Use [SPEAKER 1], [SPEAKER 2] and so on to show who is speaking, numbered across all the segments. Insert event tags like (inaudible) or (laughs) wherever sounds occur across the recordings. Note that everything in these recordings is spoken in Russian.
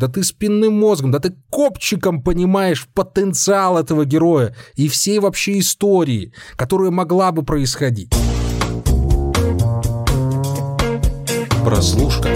[SPEAKER 1] да ты спинным мозгом, да ты копчиком понимаешь потенциал этого героя и всей вообще истории, которая могла бы происходить.
[SPEAKER 2] Прослушка.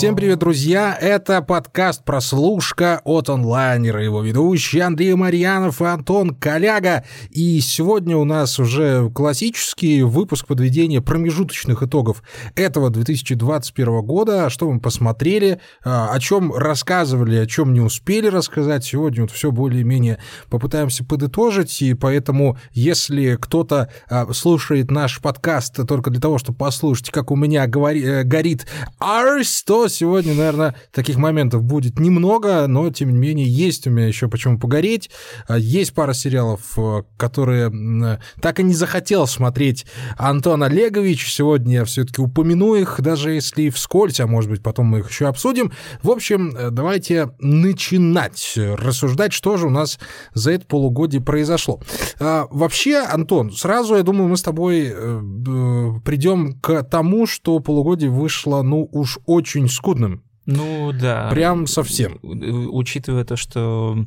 [SPEAKER 1] Всем привет, друзья! Это подкаст «Прослушка» от онлайнера. Его ведущие Андрей Марьянов и Антон Коляга. И сегодня у нас уже классический выпуск подведения промежуточных итогов этого 2021 года. Что мы посмотрели, а, о чем рассказывали, о чем не успели рассказать. Сегодня вот все более-менее попытаемся подытожить. И поэтому, если кто-то а, слушает наш подкаст только для того, чтобы послушать, как у меня говори, э, горит Арс, то сегодня, наверное, таких моментов будет немного, но, тем не менее, есть у меня еще почему погореть. А, есть пара сериалов, э, которые так и не захотел смотреть Антон Олегович. Сегодня я все-таки упомяну их, даже если вскользь, а может быть, потом мы их еще обсудим. В общем, э, давайте начинать рассуждать, что же у нас за это полугодие произошло. А, вообще, Антон, сразу, я думаю, мы с тобой э, придем к тому, что полугодие вышло, ну, уж очень скудным.
[SPEAKER 3] Ну да.
[SPEAKER 1] Прям совсем.
[SPEAKER 3] Учитывая то, что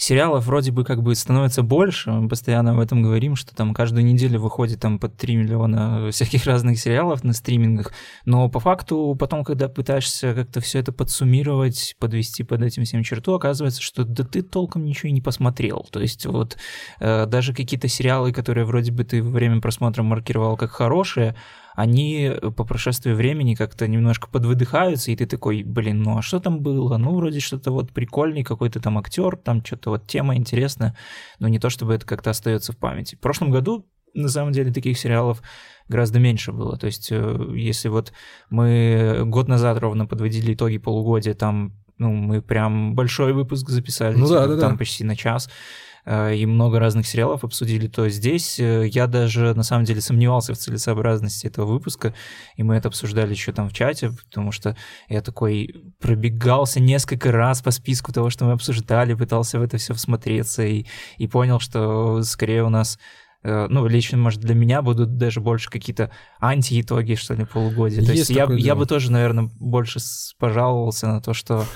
[SPEAKER 3] сериалов вроде бы как бы становится больше, мы постоянно об этом говорим, что там каждую неделю выходит там под 3 миллиона всяких (laughs) разных сериалов на стримингах, но по факту потом, когда пытаешься как-то все это подсуммировать, подвести под этим всем черту, оказывается, что да ты толком ничего и не посмотрел. То есть вот э, даже какие-то сериалы, которые вроде бы ты во время просмотра маркировал как хорошие, они э, по прошествии времени как-то немножко подвыдыхаются, и ты такой, блин, ну а что там было? Ну, вроде что-то вот прикольный какой-то там актер, там что-то вот тема интересная, но не то, чтобы это как-то остается в памяти. В прошлом году, на самом деле, таких сериалов гораздо меньше было. То есть, э, если вот мы год назад ровно подводили итоги полугодия, там, ну, мы прям большой выпуск записали,
[SPEAKER 1] ну, да, да,
[SPEAKER 3] там
[SPEAKER 1] да.
[SPEAKER 3] почти на час. Э, и много разных сериалов обсудили, то здесь э, я даже на самом деле сомневался в целесообразности этого выпуска, и мы это обсуждали еще там в чате, потому что я такой пробегался несколько раз по списку того, что мы обсуждали, пытался в это все всмотреться и, и понял, что скорее у нас э, ну, лично, может, для меня будут даже больше какие-то антиитоги, что ли, полугодия. То есть, я, я бы тоже, наверное, больше пожаловался на то, что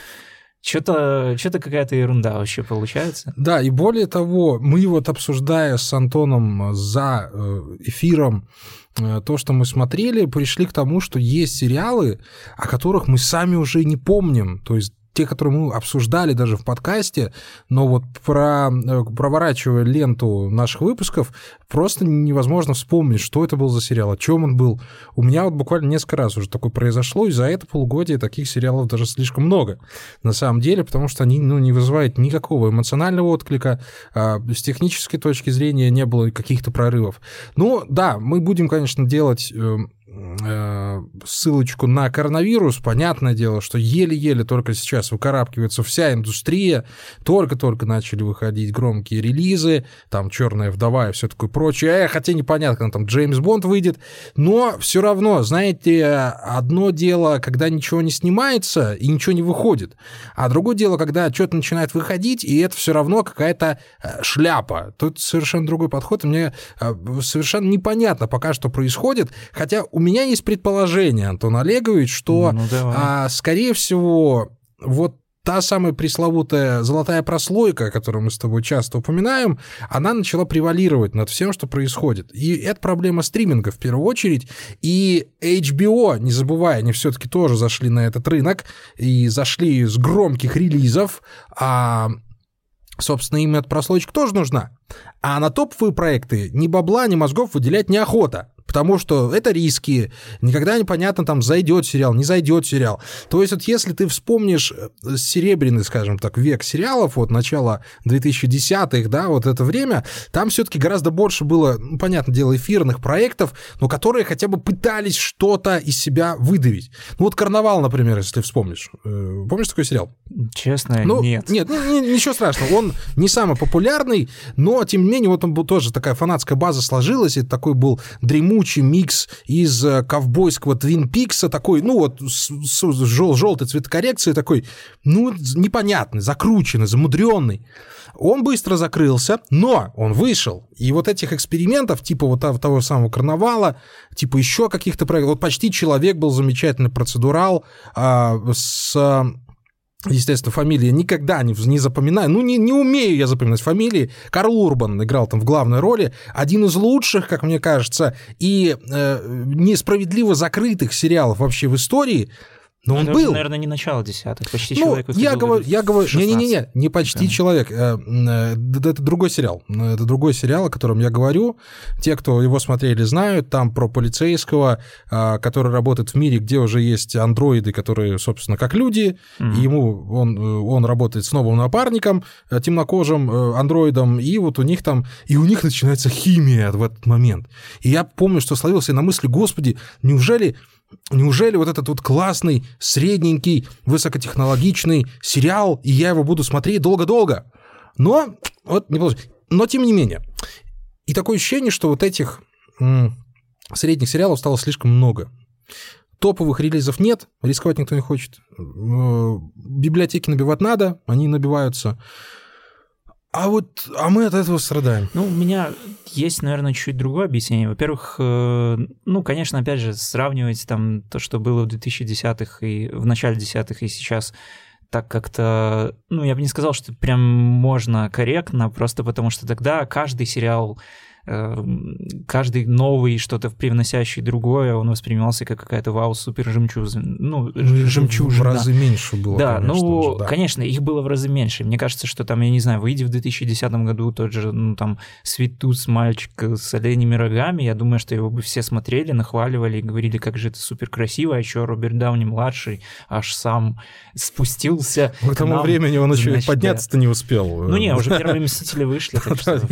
[SPEAKER 3] что-то что какая-то ерунда вообще получается.
[SPEAKER 1] Да, и более того, мы вот обсуждая с Антоном за э, эфиром э, то, что мы смотрели, пришли к тому, что есть сериалы, о которых мы сами уже не помним. То есть те, которые мы обсуждали даже в подкасте, но вот про, э, проворачивая ленту наших выпусков, просто невозможно вспомнить, что это был за сериал, о чем он был. У меня вот буквально несколько раз уже такое произошло, и за это полугодие таких сериалов даже слишком много, на самом деле, потому что они ну, не вызывают никакого эмоционального отклика, а с технической точки зрения не было каких-то прорывов. Ну, да, мы будем, конечно, делать эм, Э, ссылочку на коронавирус, понятное дело, что еле-еле только сейчас выкарабкивается вся индустрия, только-только начали выходить громкие релизы, там «Черная вдова» и все такое прочее, э, хотя непонятно, там Джеймс Бонд выйдет, но все равно, знаете, одно дело, когда ничего не снимается и ничего не выходит, а другое дело, когда что-то начинает выходить, и это все равно какая-то э, шляпа. Тут совершенно другой подход, и мне совершенно непонятно пока, что происходит, хотя у меня есть предположение, Антон Олегович, что, ну, а, скорее всего, вот та самая пресловутая золотая прослойка, которую мы с тобой часто упоминаем, она начала превалировать над всем, что происходит. И это проблема стриминга в первую очередь. И HBO, не забывая, они все-таки тоже зашли на этот рынок и зашли с громких релизов, а Собственно, им эта прослойка тоже нужна. А на топовые проекты ни бабла, ни мозгов выделять неохота потому что это риски, никогда непонятно, там, зайдет сериал, не зайдет сериал. То есть вот если ты вспомнишь э, серебряный, скажем так, век сериалов, вот начало 2010-х, да, вот это время, там все-таки гораздо больше было, ну, понятное дело, эфирных проектов, но которые хотя бы пытались что-то из себя выдавить. Ну вот «Карнавал», например, если вспомнишь. Э, помнишь такой сериал?
[SPEAKER 3] Честно,
[SPEAKER 1] ну,
[SPEAKER 3] нет.
[SPEAKER 1] Нет, ну, ничего страшного. Он не самый популярный, но, тем не менее, вот он был тоже такая фанатская база сложилась, и такой был дремучий тягучий микс из э, ковбойского Твин Пикса, такой, ну вот, с, с жел, желтой цветокоррекции, такой, ну, непонятный, закрученный, замудренный. Он быстро закрылся, но он вышел. И вот этих экспериментов, типа вот того самого карнавала, типа еще каких-то проектов, вот почти человек был замечательный процедурал а, с естественно, фамилия никогда не, не запоминаю. Ну, не, не умею я запоминать фамилии. Карл Урбан играл там в главной роли. Один из лучших, как мне кажется, и э, несправедливо закрытых сериалов вообще в истории. Но он
[SPEAKER 3] это
[SPEAKER 1] был.
[SPEAKER 3] Наверное, не начало десятых, почти
[SPEAKER 1] ну,
[SPEAKER 3] человек
[SPEAKER 1] я говорю, я говорю, не-не-не, не почти да. человек. Э, э, это другой сериал. Это другой сериал, о котором я говорю. Те, кто его смотрели, знают. Там про полицейского, а, который работает в мире, где уже есть андроиды, которые, собственно, как люди. Mm-hmm. И ему он, он работает с новым напарником, э, темнокожим андроидом, и вот у них там, и у них начинается химия в этот момент. И я помню, что словился на мысли, господи, неужели Неужели вот этот вот классный, средненький, высокотехнологичный сериал, и я его буду смотреть долго-долго? Но, вот, не получилось. Но тем не менее. И такое ощущение, что вот этих средних сериалов стало слишком много. Топовых релизов нет, рисковать никто не хочет. Библиотеки набивать надо, они набиваются. А вот, а мы от этого страдаем.
[SPEAKER 3] Ну, у меня есть, наверное, чуть другое объяснение. Во-первых, э, ну, конечно, опять же, сравнивать там то, что было в 2010-х и в начале десятых и сейчас так как-то, ну, я бы не сказал, что прям можно корректно, просто потому что тогда каждый сериал каждый новый, что-то привносящий другое, он воспринимался как какая-то вау-супер жемчужина. Ну,
[SPEAKER 1] ну жемчужина. В разы меньше было,
[SPEAKER 3] Да, конечно ну, же, да. конечно, их было в разы меньше. Мне кажется, что там, я не знаю, выйдя в 2010 году тот же, ну, там, Светус, мальчик с оленями рогами, я думаю, что его бы все смотрели, нахваливали и говорили, как же это супер красиво, а еще Роберт Дауни-младший аж сам спустился.
[SPEAKER 1] К тому
[SPEAKER 3] нам,
[SPEAKER 1] времени он еще подняться-то да. не успел.
[SPEAKER 3] Ну не, уже (laughs) первые Мстители вышли.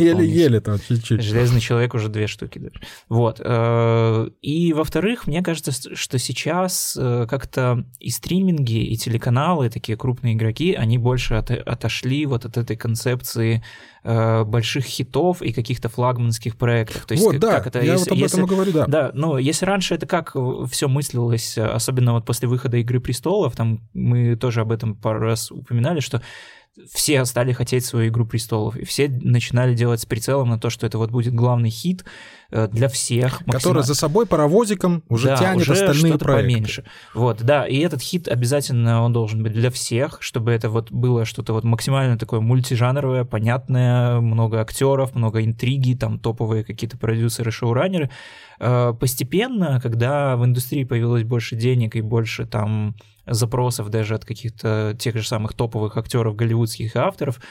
[SPEAKER 1] Еле-еле там чуть-чуть.
[SPEAKER 3] Железный человек уже две штуки даже. Вот. Э, и, во-вторых, мне кажется, что сейчас э, как-то и стриминги, и телеканалы, такие крупные игроки, они больше от, отошли вот от этой концепции э, больших хитов и каких-то флагманских проектов. То есть,
[SPEAKER 1] вот, да, как это, я если, вот об этом
[SPEAKER 3] если,
[SPEAKER 1] и говорю, да.
[SPEAKER 3] Да, но если раньше это как все мыслилось, особенно вот после выхода «Игры престолов», там мы тоже об этом пару раз упоминали, что все стали хотеть свою «Игру престолов», и все начинали делать с прицелом на то, что это вот будет главный хит для всех.
[SPEAKER 1] Максимально. Который за собой паровозиком уже да, тянет уже остальные проекты.
[SPEAKER 3] поменьше. Вот, да, и этот хит обязательно он должен быть для всех, чтобы это вот было что-то вот максимально такое мультижанровое, понятное, много актеров, много интриги, там топовые какие-то продюсеры, шоураннеры. Э, постепенно, когда в индустрии появилось больше денег и больше там запросов даже от каких-то тех же самых топовых актеров голливудских и авторов, э,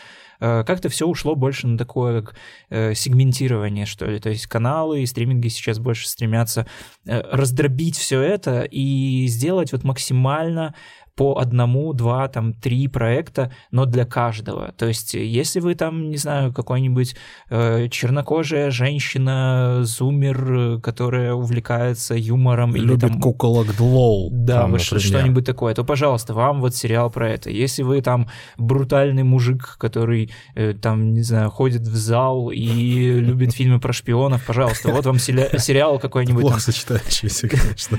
[SPEAKER 3] как-то все ушло больше на такое как э, сегментирование, что ли. То есть каналы и стриминги сейчас больше стремятся раздробить все это и сделать вот максимально по одному, два, там, три проекта, но для каждого. То есть, если вы там, не знаю, какой-нибудь э, чернокожая женщина, зумер, которая увлекается юмором
[SPEAKER 1] Любит
[SPEAKER 3] или там...
[SPEAKER 1] куколок Длоу.
[SPEAKER 3] Да, вот что-нибудь такое, то, пожалуйста, вам вот сериал про это. Если вы там брутальный мужик, который э, там, не знаю, ходит в зал и (laughs) любит фильмы про шпионов, пожалуйста, вот вам (laughs) сериал какой-нибудь.
[SPEAKER 1] Плохо сочетающийся, конечно,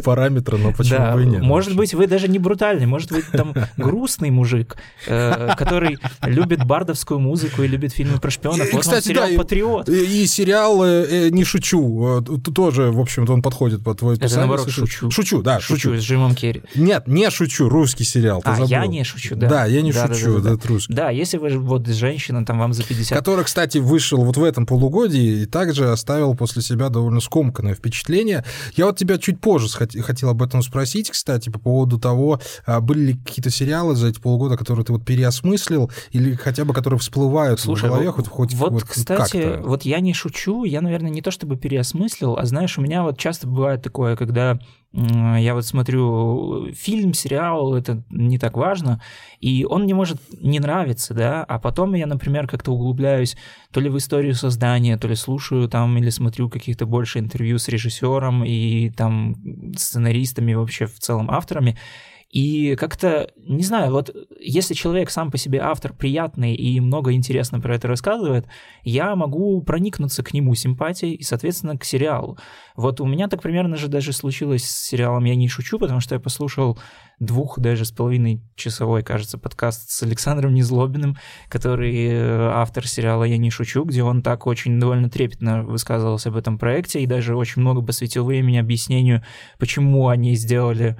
[SPEAKER 1] (laughs) параметры, но почему бы и нет.
[SPEAKER 3] Может быть, вы даже даже не брутальный, может быть, там (laughs) грустный мужик, э, который любит бардовскую музыку и любит фильмы про шпионов.
[SPEAKER 1] И, вот кстати, сериал да, «Патриот». И, и сериал э, «Не шучу» тоже, в общем-то, он подходит под твой.
[SPEAKER 3] Это, наоборот, «Шучу».
[SPEAKER 1] «Шучу», да,
[SPEAKER 3] «Шучу». с Джимом Керри.
[SPEAKER 1] Нет, «Не шучу», русский сериал,
[SPEAKER 3] А, я не шучу, да.
[SPEAKER 1] Да, я не да, шучу, да, да, это русский.
[SPEAKER 3] Да, если вы вот женщина, там вам за 50...
[SPEAKER 1] Который, кстати, вышел вот в этом полугодии и также оставил после себя довольно скомканное впечатление. Я вот тебя чуть позже хотел об этом спросить, кстати, по поводу того, а, были ли какие-то сериалы за эти полгода, которые ты вот переосмыслил, или хотя бы которые всплывают Слушай, в голове хоть, хоть
[SPEAKER 3] вот, вот кстати, как-то? вот я не шучу, я, наверное, не то чтобы переосмыслил, а знаешь, у меня вот часто бывает такое, когда я вот смотрю фильм, сериал, это не так важно, и он мне может не нравиться, да, а потом я, например, как-то углубляюсь то ли в историю создания, то ли слушаю там или смотрю каких-то больше интервью с режиссером и там сценаристами, вообще в целом авторами, И как-то, не знаю, вот если человек сам по себе автор приятный и много интересно про это рассказывает, я могу проникнуться к нему симпатией и, соответственно, к сериалу. Вот у меня так примерно же даже случилось с сериалом «Я не шучу», потому что я послушал двух даже с половиной часовой, кажется, подкаст с Александром Незлобиным, который э, автор сериала «Я не шучу», где он так очень довольно трепетно высказывался об этом проекте и даже очень много посвятил времени объяснению, почему они сделали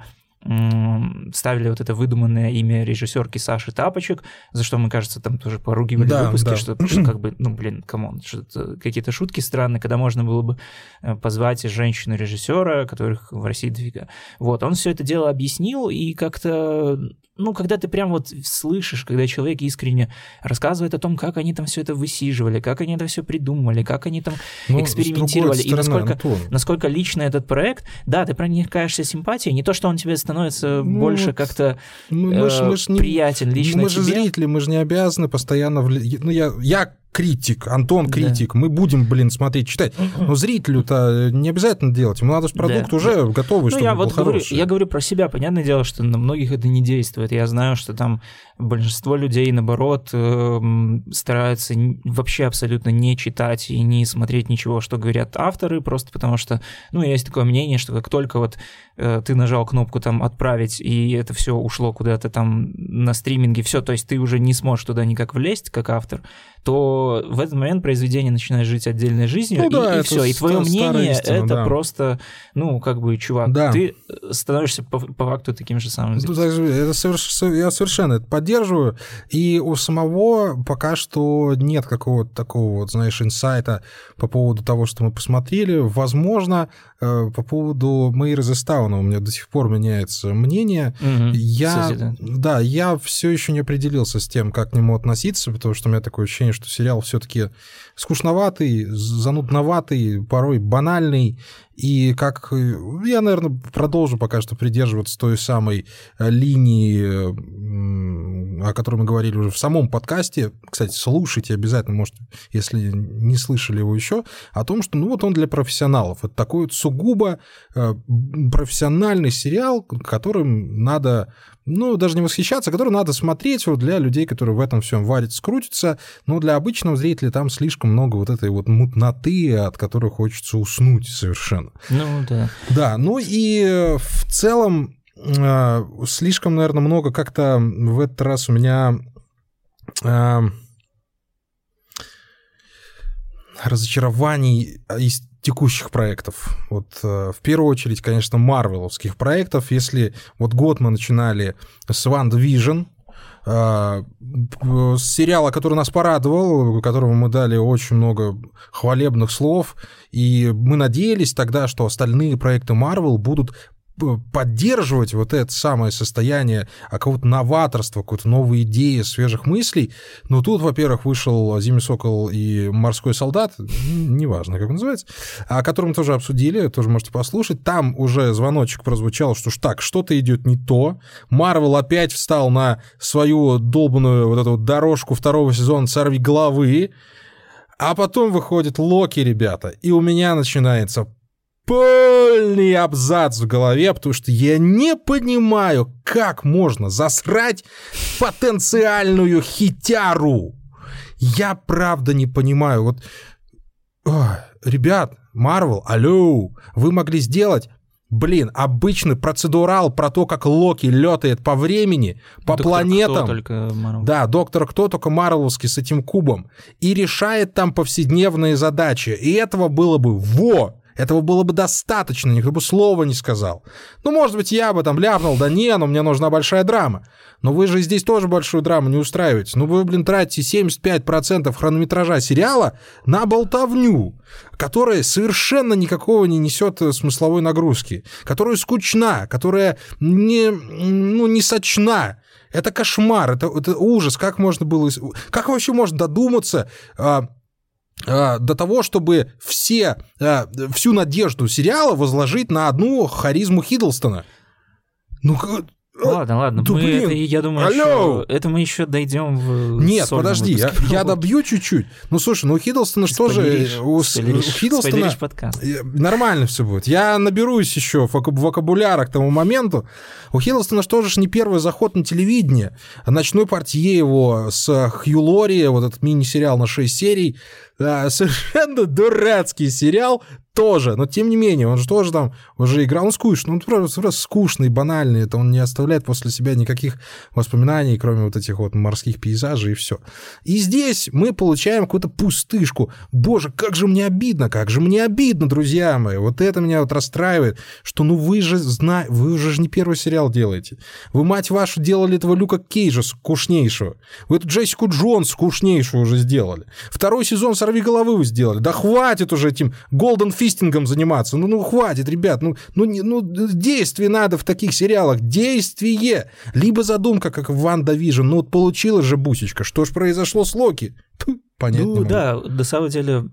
[SPEAKER 3] ставили вот это выдуманное имя режиссерки Саши Тапочек, за что мы, кажется, там тоже поругивали да, выпуски, да. Что, что как бы, ну, блин, come on, какие-то шутки странные, когда можно было бы э, позвать женщину-режиссера, которых в России дофига. Вот, он все это дело объяснил, и как-то ну, когда ты прям вот слышишь, когда человек искренне рассказывает о том, как они там все это высиживали, как они это все придумали, как они там ну, экспериментировали, стороны, и насколько, Антон. насколько лично этот проект, да, ты проникаешься симпатией, не то, что он тебе становится ну, больше как-то мы, э, мы ж, мы приятен лично
[SPEAKER 1] Мы
[SPEAKER 3] тебе.
[SPEAKER 1] же зрители, мы же не обязаны постоянно... Вли... Ну, я, я критик, Антон критик, да. мы будем, блин, смотреть, читать. Но зрителю-то не обязательно делать, ему надо продукт да. уже готовый, ну, чтобы
[SPEAKER 3] я
[SPEAKER 1] был
[SPEAKER 3] вот
[SPEAKER 1] говорю,
[SPEAKER 3] Я говорю про себя, понятное дело, что на многих это не действует. Я знаю, что там большинство людей, наоборот, эм, стараются вообще абсолютно не читать и не смотреть ничего, что говорят авторы, просто потому что, ну, есть такое мнение, что как только вот э, ты нажал кнопку там «отправить», и это все ушло куда-то там на стриминге, все, то есть ты уже не сможешь туда никак влезть, как автор, то в этот момент произведение начинает жить отдельной жизнью, ну, и, да, и все. И твое мнение истина, это да. просто, ну, как бы, чувак, да. ты становишься по, по факту таким же самым.
[SPEAKER 1] Ну, это соверш... Я совершенно это поддерживаю. И у самого пока что нет какого-то такого, вот, знаешь, инсайта по поводу того, что мы посмотрели. Возможно, э, по поводу Мэйра Зестауна у меня до сих пор меняется мнение. Угу. Я, Кстати, да. да, я все еще не определился с тем, как к нему относиться, потому что у меня такое ощущение, что сериал все-таки скучноватый, занудноватый, порой банальный. И как я, наверное, продолжу пока что придерживаться той самой э, линии, о которой мы говорили уже в самом подкасте. Кстати, слушайте обязательно, может, если не слышали его еще, о том, что ну вот он для профессионалов. Это такой вот сугубо э, профессиональный сериал, которым надо ну, даже не восхищаться, который надо смотреть вот для людей, которые в этом всем варят, скрутятся, но для обычного зрителя там слишком много вот этой вот мутноты, от которой хочется уснуть совершенно.
[SPEAKER 3] Ну, да.
[SPEAKER 1] Да, ну и э, в целом э, слишком, наверное, много как-то в этот раз у меня э, разочарований из текущих проектов. Вот э, в первую очередь, конечно, марвеловских проектов. Если вот год мы начинали с One Division, э, сериала, который нас порадовал, которому мы дали очень много хвалебных слов, и мы надеялись тогда, что остальные проекты Marvel будут поддерживать вот это самое состояние а какого-то новаторства, какой-то новой идеи, свежих мыслей. Но тут, во-первых, вышел Зимний Сокол и Морской Солдат, неважно, как он называется, о котором тоже обсудили, тоже можете послушать. Там уже звоночек прозвучал, что ж так, что-то идет не то. Марвел опять встал на свою долбанную вот эту дорожку второго сезона «Сорви головы», а потом выходит Локи, ребята, и у меня начинается полный абзац в голове, потому что я не понимаю, как можно засрать потенциальную хитяру. Я правда не понимаю. Вот, Ой, ребят, Марвел, алло, вы могли сделать Блин, обычный процедурал про то, как Локи летает по времени, по доктор планетам. Кто
[SPEAKER 3] только Марвел.
[SPEAKER 1] Да, доктор кто только Марвеловский с этим кубом. И решает там повседневные задачи. И этого было бы во! Этого было бы достаточно, никто бы слова не сказал. Ну, может быть, я бы там ляпнул, да не, но мне нужна большая драма. Но вы же здесь тоже большую драму не устраиваете. Ну, вы, блин, тратите 75% хронометража сериала на болтовню, которая совершенно никакого не несет э, смысловой нагрузки, которая скучна, которая не, ну, не сочна. Это кошмар, это, это ужас. Как можно было... Как вообще можно додуматься а, до того, чтобы все, а, всю надежду сериала возложить на одну харизму Хиддлстона. Ну,
[SPEAKER 3] Ладно, ладно.
[SPEAKER 1] Да,
[SPEAKER 3] мы
[SPEAKER 1] блин,
[SPEAKER 3] это, я думаю,
[SPEAKER 1] алло!
[SPEAKER 3] еще, это мы еще дойдем в
[SPEAKER 1] Нет, подожди, я, я добью чуть-чуть. Ну, слушай, ну у Хиддлстона что же...
[SPEAKER 3] Спойлеришь,
[SPEAKER 1] У, у Хиддлстона...
[SPEAKER 3] подкаст.
[SPEAKER 1] Э, Нормально все будет. Я наберусь еще вок- вокабуляра к тому моменту. У Хиддлстона что же не первый заход на телевидение. А Ночной портье его с Хью Лори, вот этот мини-сериал на 6 серий. Да, совершенно дурацкий сериал тоже, но тем не менее, он же тоже там уже играл, он скучный, он просто, просто скучный, банальный, это он не оставляет после себя никаких воспоминаний, кроме вот этих вот морских пейзажей и все. И здесь мы получаем какую-то пустышку. Боже, как же мне обидно, как же мне обидно, друзья мои. Вот это меня вот расстраивает, что ну вы же знаете, вы уже же не первый сериал делаете. Вы, мать вашу, делали этого Люка Кейджа скучнейшего. Вы эту Джессику Джонс скучнейшую уже сделали. Второй сезон «Сорвиголовы» вы сделали. Да хватит уже этим golden фистингом заниматься. Ну, ну хватит, ребят. Ну, ну, не- ну, действие надо в таких сериалах. Действие. Либо задумка, как в WandaVision. Ну, вот получилась же бусечка. Что ж произошло с Локи? Тьфу, не
[SPEAKER 3] Ну
[SPEAKER 1] могу.
[SPEAKER 3] да, на самом деле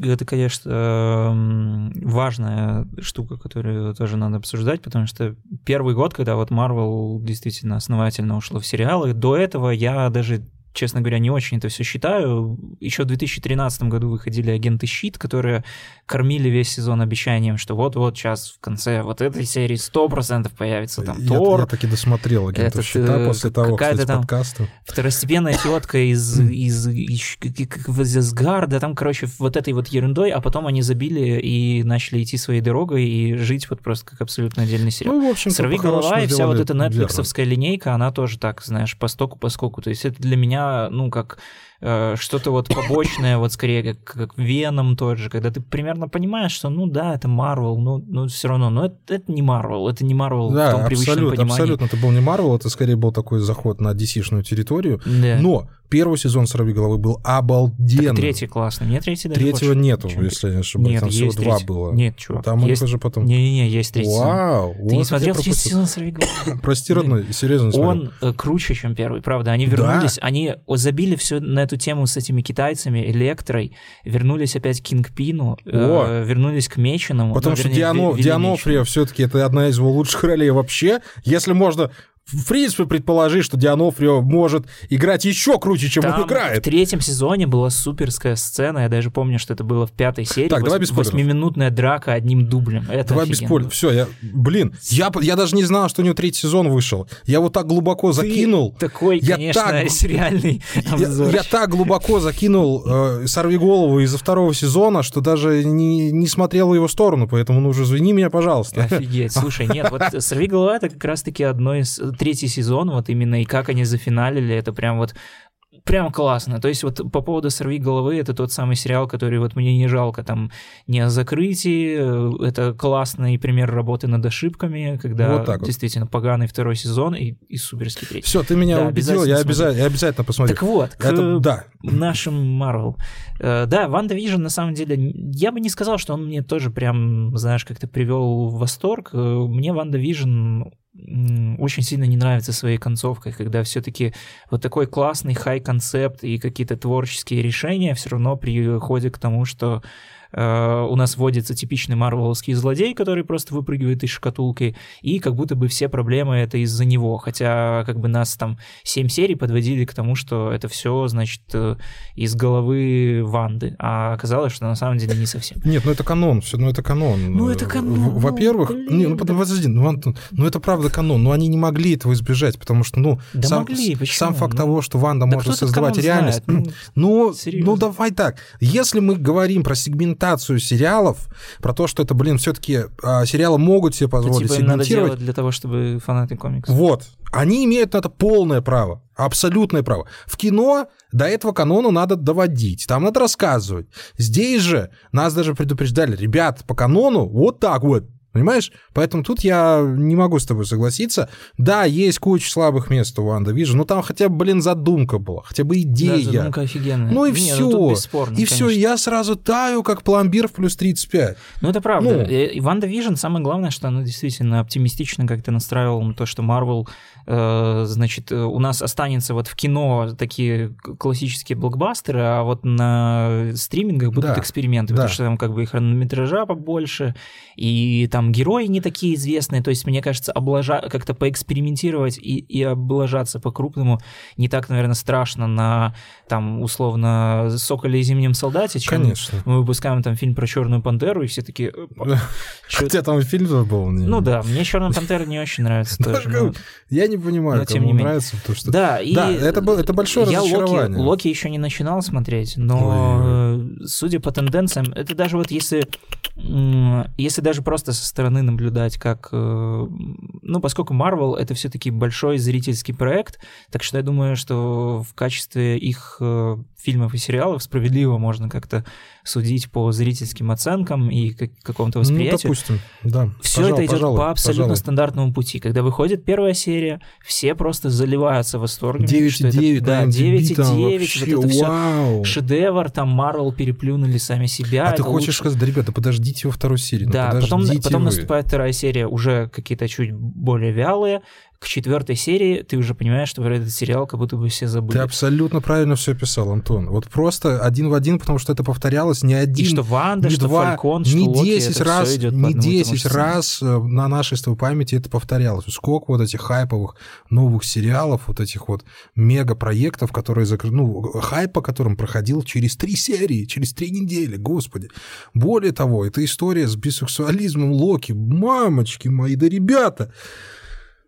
[SPEAKER 3] это, конечно, эм, важная штука, которую тоже надо обсуждать, потому что первый год, когда вот Marvel действительно основательно ушло в сериалы, до этого я даже честно говоря, не очень это все считаю. Еще в 2013 году выходили агенты Щит, которые кормили весь сезон обещанием, что вот-вот сейчас в конце вот этой серии 100% появится там
[SPEAKER 1] я,
[SPEAKER 3] Тор,
[SPEAKER 1] я таки досмотрел агентов щита после того, кстати,
[SPEAKER 3] там
[SPEAKER 1] подкаста.
[SPEAKER 3] второстепенная тетка из, (laughs) из, из, из Асгарда, там, короче, вот этой вот ерундой, а потом они забили и начали идти своей дорогой и жить вот просто как абсолютно отдельный сериал.
[SPEAKER 1] Ну, в общем
[SPEAKER 3] Сорви голова и вся вот эта нетфликсовская линейка, она тоже так, знаешь, по стоку, по скоку. То есть это для меня, ну, как э, что-то вот побочное, вот скорее как, как Веном тот же, когда ты примерно понимаешь, что, ну да, это Марвел, но, но все равно, но это, это не Марвел, это не Марвел
[SPEAKER 1] Да,
[SPEAKER 3] в том привычном
[SPEAKER 1] абсолютно,
[SPEAKER 3] понимании.
[SPEAKER 1] абсолютно. Это был не Марвел, это скорее был такой заход на DC-шную территорию.
[SPEAKER 3] Да.
[SPEAKER 1] Но первый сезон «Сорви головы» был
[SPEAKER 3] Так
[SPEAKER 1] обалденный.
[SPEAKER 3] третий классный. Мне третий даже
[SPEAKER 1] Третьего
[SPEAKER 3] больше,
[SPEAKER 1] нету,
[SPEAKER 3] чем
[SPEAKER 1] если я не ошибаюсь.
[SPEAKER 3] Нет,
[SPEAKER 1] Там всего
[SPEAKER 3] есть
[SPEAKER 1] два
[SPEAKER 3] третий.
[SPEAKER 1] было.
[SPEAKER 3] Нет, чувак.
[SPEAKER 1] Там
[SPEAKER 3] есть...
[SPEAKER 1] уже потом...
[SPEAKER 3] Не-не-не, есть третий сезон.
[SPEAKER 1] Вау!
[SPEAKER 3] Ты
[SPEAKER 1] вот
[SPEAKER 3] не смотрел третий сезон «Сорви головы»? (laughs)
[SPEAKER 1] Прости, родной, серьезно.
[SPEAKER 3] Он э, круче, чем первый, правда. Они
[SPEAKER 1] Да.
[SPEAKER 3] вернулись, они забили все на эту тему с этими китайцами, Электрой, вернулись опять к Кингпину, э, вернулись к Меченому.
[SPEAKER 1] Потому
[SPEAKER 3] ну,
[SPEAKER 1] что
[SPEAKER 3] вернее,
[SPEAKER 1] Диано,
[SPEAKER 3] Ве- Вилли
[SPEAKER 1] Дианофрио все-таки это одна из его лучших ролей вообще. Если можно в принципе предположить, что Дианофрио может играть еще круче, чем
[SPEAKER 3] Там
[SPEAKER 1] он
[SPEAKER 3] в
[SPEAKER 1] играет.
[SPEAKER 3] третьем сезоне была суперская сцена, я даже помню, что это было в пятой серии.
[SPEAKER 1] Так, давай без.
[SPEAKER 3] Восьмиминутная драка одним дублем. Это
[SPEAKER 1] Давай без
[SPEAKER 3] офигенно
[SPEAKER 1] спойлеров. Все, я, блин, я, я даже не знал, что у него третий сезон вышел. Я вот так глубоко закинул.
[SPEAKER 3] Такой,
[SPEAKER 1] Я
[SPEAKER 3] конечно,
[SPEAKER 1] так- (laughs)
[SPEAKER 3] сериальный
[SPEAKER 1] Я,
[SPEAKER 3] обзор.
[SPEAKER 1] я так глубоко закинул э, «Сорви голову» из-за второго сезона, что даже не, не смотрел в его сторону, поэтому ну уже извини меня, пожалуйста.
[SPEAKER 3] Офигеть, слушай, нет, вот «Сорви голова» — это как раз-таки одно из... Третий сезон, вот именно, и как они зафиналили, это прям вот прям классно. То есть вот по поводу «Сорви головы» это тот самый сериал, который вот мне не жалко там не о закрытии, э, это классный пример работы над ошибками, когда
[SPEAKER 1] Вот так вот.
[SPEAKER 3] действительно поганый второй сезон и, и суперский третий.
[SPEAKER 1] Все, ты меня
[SPEAKER 3] Да,
[SPEAKER 1] убедил, я
[SPEAKER 3] обязательно
[SPEAKER 1] я обязательно посмотрю.
[SPEAKER 3] Так вот, к
[SPEAKER 1] Это, да,
[SPEAKER 3] нашим Марвел. Э, Да, WandaVision, на самом деле, я бы не сказал, что он мне тоже прям, знаешь, как-то привел в восторг. Э, Мне WandaVision очень сильно не нравится своей концовкой, когда все-таки вот такой классный high-concept и какие-то творческие решения все равно приходят к тому, что э, у нас вводится типичный марвеловский злодей, который просто выпрыгивает из шкатулки, и как будто бы все проблемы это из-за него. Хотя как бы нас там 7 серий подводили к тому, что это все, значит, э, из головы Ванды. А оказалось, что на самом деле не совсем.
[SPEAKER 1] Нет, ну это канон, все, ну это канон.
[SPEAKER 3] Ну, это канон, ну,
[SPEAKER 1] Во-первых, не, ну подожди, ну, Антон, ну это правда канон, но они не могли этого избежать, потому что, ну,
[SPEAKER 3] Да
[SPEAKER 1] сам,
[SPEAKER 3] могли, почему?
[SPEAKER 1] сам факт
[SPEAKER 3] Ну,
[SPEAKER 1] того, что Ванда
[SPEAKER 3] Да
[SPEAKER 1] может создавать реальность,
[SPEAKER 3] знает? (clears throat) Ну,
[SPEAKER 1] ну,
[SPEAKER 3] серьезно.
[SPEAKER 1] ну давай так, если мы говорим про сегментацию сериалов, про то, что это, блин, все-таки сериалы могут себе
[SPEAKER 3] это
[SPEAKER 1] позволить
[SPEAKER 3] типа им надо
[SPEAKER 1] сегментировать,
[SPEAKER 3] делать для того, чтобы фанаты комиксов.
[SPEAKER 1] вот. Они имеют на это полное право, абсолютное право. В кино до этого канона надо доводить, там надо рассказывать. Здесь же нас даже предупреждали, ребят, по канону вот так вот. Понимаешь? Поэтому тут я не могу с тобой согласиться. Да, есть куча слабых мест у WandaVision, но там хотя бы, блин, задумка была, хотя бы идея.
[SPEAKER 3] Да, задумка офигенная.
[SPEAKER 1] Ну и
[SPEAKER 3] Не,
[SPEAKER 1] все.
[SPEAKER 3] тут бесспорно,
[SPEAKER 1] и все,
[SPEAKER 3] конечно.
[SPEAKER 1] я сразу таю, как пломбир в плюс 35.
[SPEAKER 3] Ну, это правда.
[SPEAKER 1] Ну.
[SPEAKER 3] Э, WandaVision, самое главное, что она действительно оптимистично как-то настраивала на то, что Марвел, э, значит, э, у нас останется вот в кино такие классические блокбастеры, а вот на стримингах будут
[SPEAKER 1] Да,
[SPEAKER 3] эксперименты,
[SPEAKER 1] да.
[SPEAKER 3] потому что там как бы и хронометража побольше, и там герои не такие известные, то есть, мне кажется, облажа... как-то поэкспериментировать и, и облажаться по-крупному не так, наверное, страшно на, там, условно, «Соколе и зимнем солдате», чем
[SPEAKER 1] Конечно.
[SPEAKER 3] мы выпускаем там фильм про Черную пантеру, и все такие... (laughs)
[SPEAKER 1] Хотя там фильм был.
[SPEAKER 3] Ну да, мне Черная пантера не очень нравится (laughs) тоже.
[SPEAKER 1] Я не понимаю,
[SPEAKER 3] Но тем не
[SPEAKER 1] кому
[SPEAKER 3] менее.
[SPEAKER 1] нравится, потому что...
[SPEAKER 3] Да, и
[SPEAKER 1] Да, это, это большое
[SPEAKER 3] я
[SPEAKER 1] разочарование.
[SPEAKER 3] Локи, Локи еще не начинал смотреть, но э, судя по тенденциям, это даже вот если, если даже просто со стороны наблюдать, как, э, ну, поскольку Marvel это все-таки большой зрительский проект, так что я думаю, что в качестве их э, фильмов и сериалов справедливо можно как-то судить по зрительским оценкам и как- какому-то
[SPEAKER 1] Ну,
[SPEAKER 3] восприятию.
[SPEAKER 1] допустим, да.
[SPEAKER 3] Все
[SPEAKER 1] Пожалуй,
[SPEAKER 3] это идет
[SPEAKER 1] пожалуй,
[SPEAKER 3] по абсолютно
[SPEAKER 1] пожалуй.
[SPEAKER 3] стандартному пути. Когда выходит первая серия, все просто заливаются восторгом. что это-
[SPEAKER 1] 9,9
[SPEAKER 3] Да,
[SPEAKER 1] на MDB
[SPEAKER 3] 9,9.
[SPEAKER 1] там
[SPEAKER 3] Вот это все
[SPEAKER 1] вау.
[SPEAKER 3] шедевр, там Марвел переплюнули сами себя.
[SPEAKER 1] А ты хочешь
[SPEAKER 3] лучше.
[SPEAKER 1] сказать, да, ребята, подождите во второй серии. ну
[SPEAKER 3] Да, потом,
[SPEAKER 1] подождите
[SPEAKER 3] потом
[SPEAKER 1] вы.
[SPEAKER 3] наступает вторая серия, уже какие-то чуть более вялые. К четвертой серии ты уже понимаешь, что про этот сериал как будто бы все забыли.
[SPEAKER 1] Ты абсолютно правильно все описал, Антон. Вот просто один в один, потому что это повторялось не один,
[SPEAKER 3] И что Ванда,
[SPEAKER 1] не
[SPEAKER 3] что
[SPEAKER 1] два,
[SPEAKER 3] Фалькон, что
[SPEAKER 1] не
[SPEAKER 3] Локи,
[SPEAKER 1] 10
[SPEAKER 3] это
[SPEAKER 1] раз,
[SPEAKER 3] идет
[SPEAKER 1] не
[SPEAKER 3] одному и тому
[SPEAKER 1] 10
[SPEAKER 3] же сценарию.
[SPEAKER 1] раз э, на нашей с тобой памяти это повторялось. Сколько вот этих хайповых новых сериалов, вот этих вот мега-проектов, которые закрыли, ну, хайп по которым проходил через три серии, через три недели, господи. Более того, эта история с бисексуализмом Локи, мамочки мои, да ребята,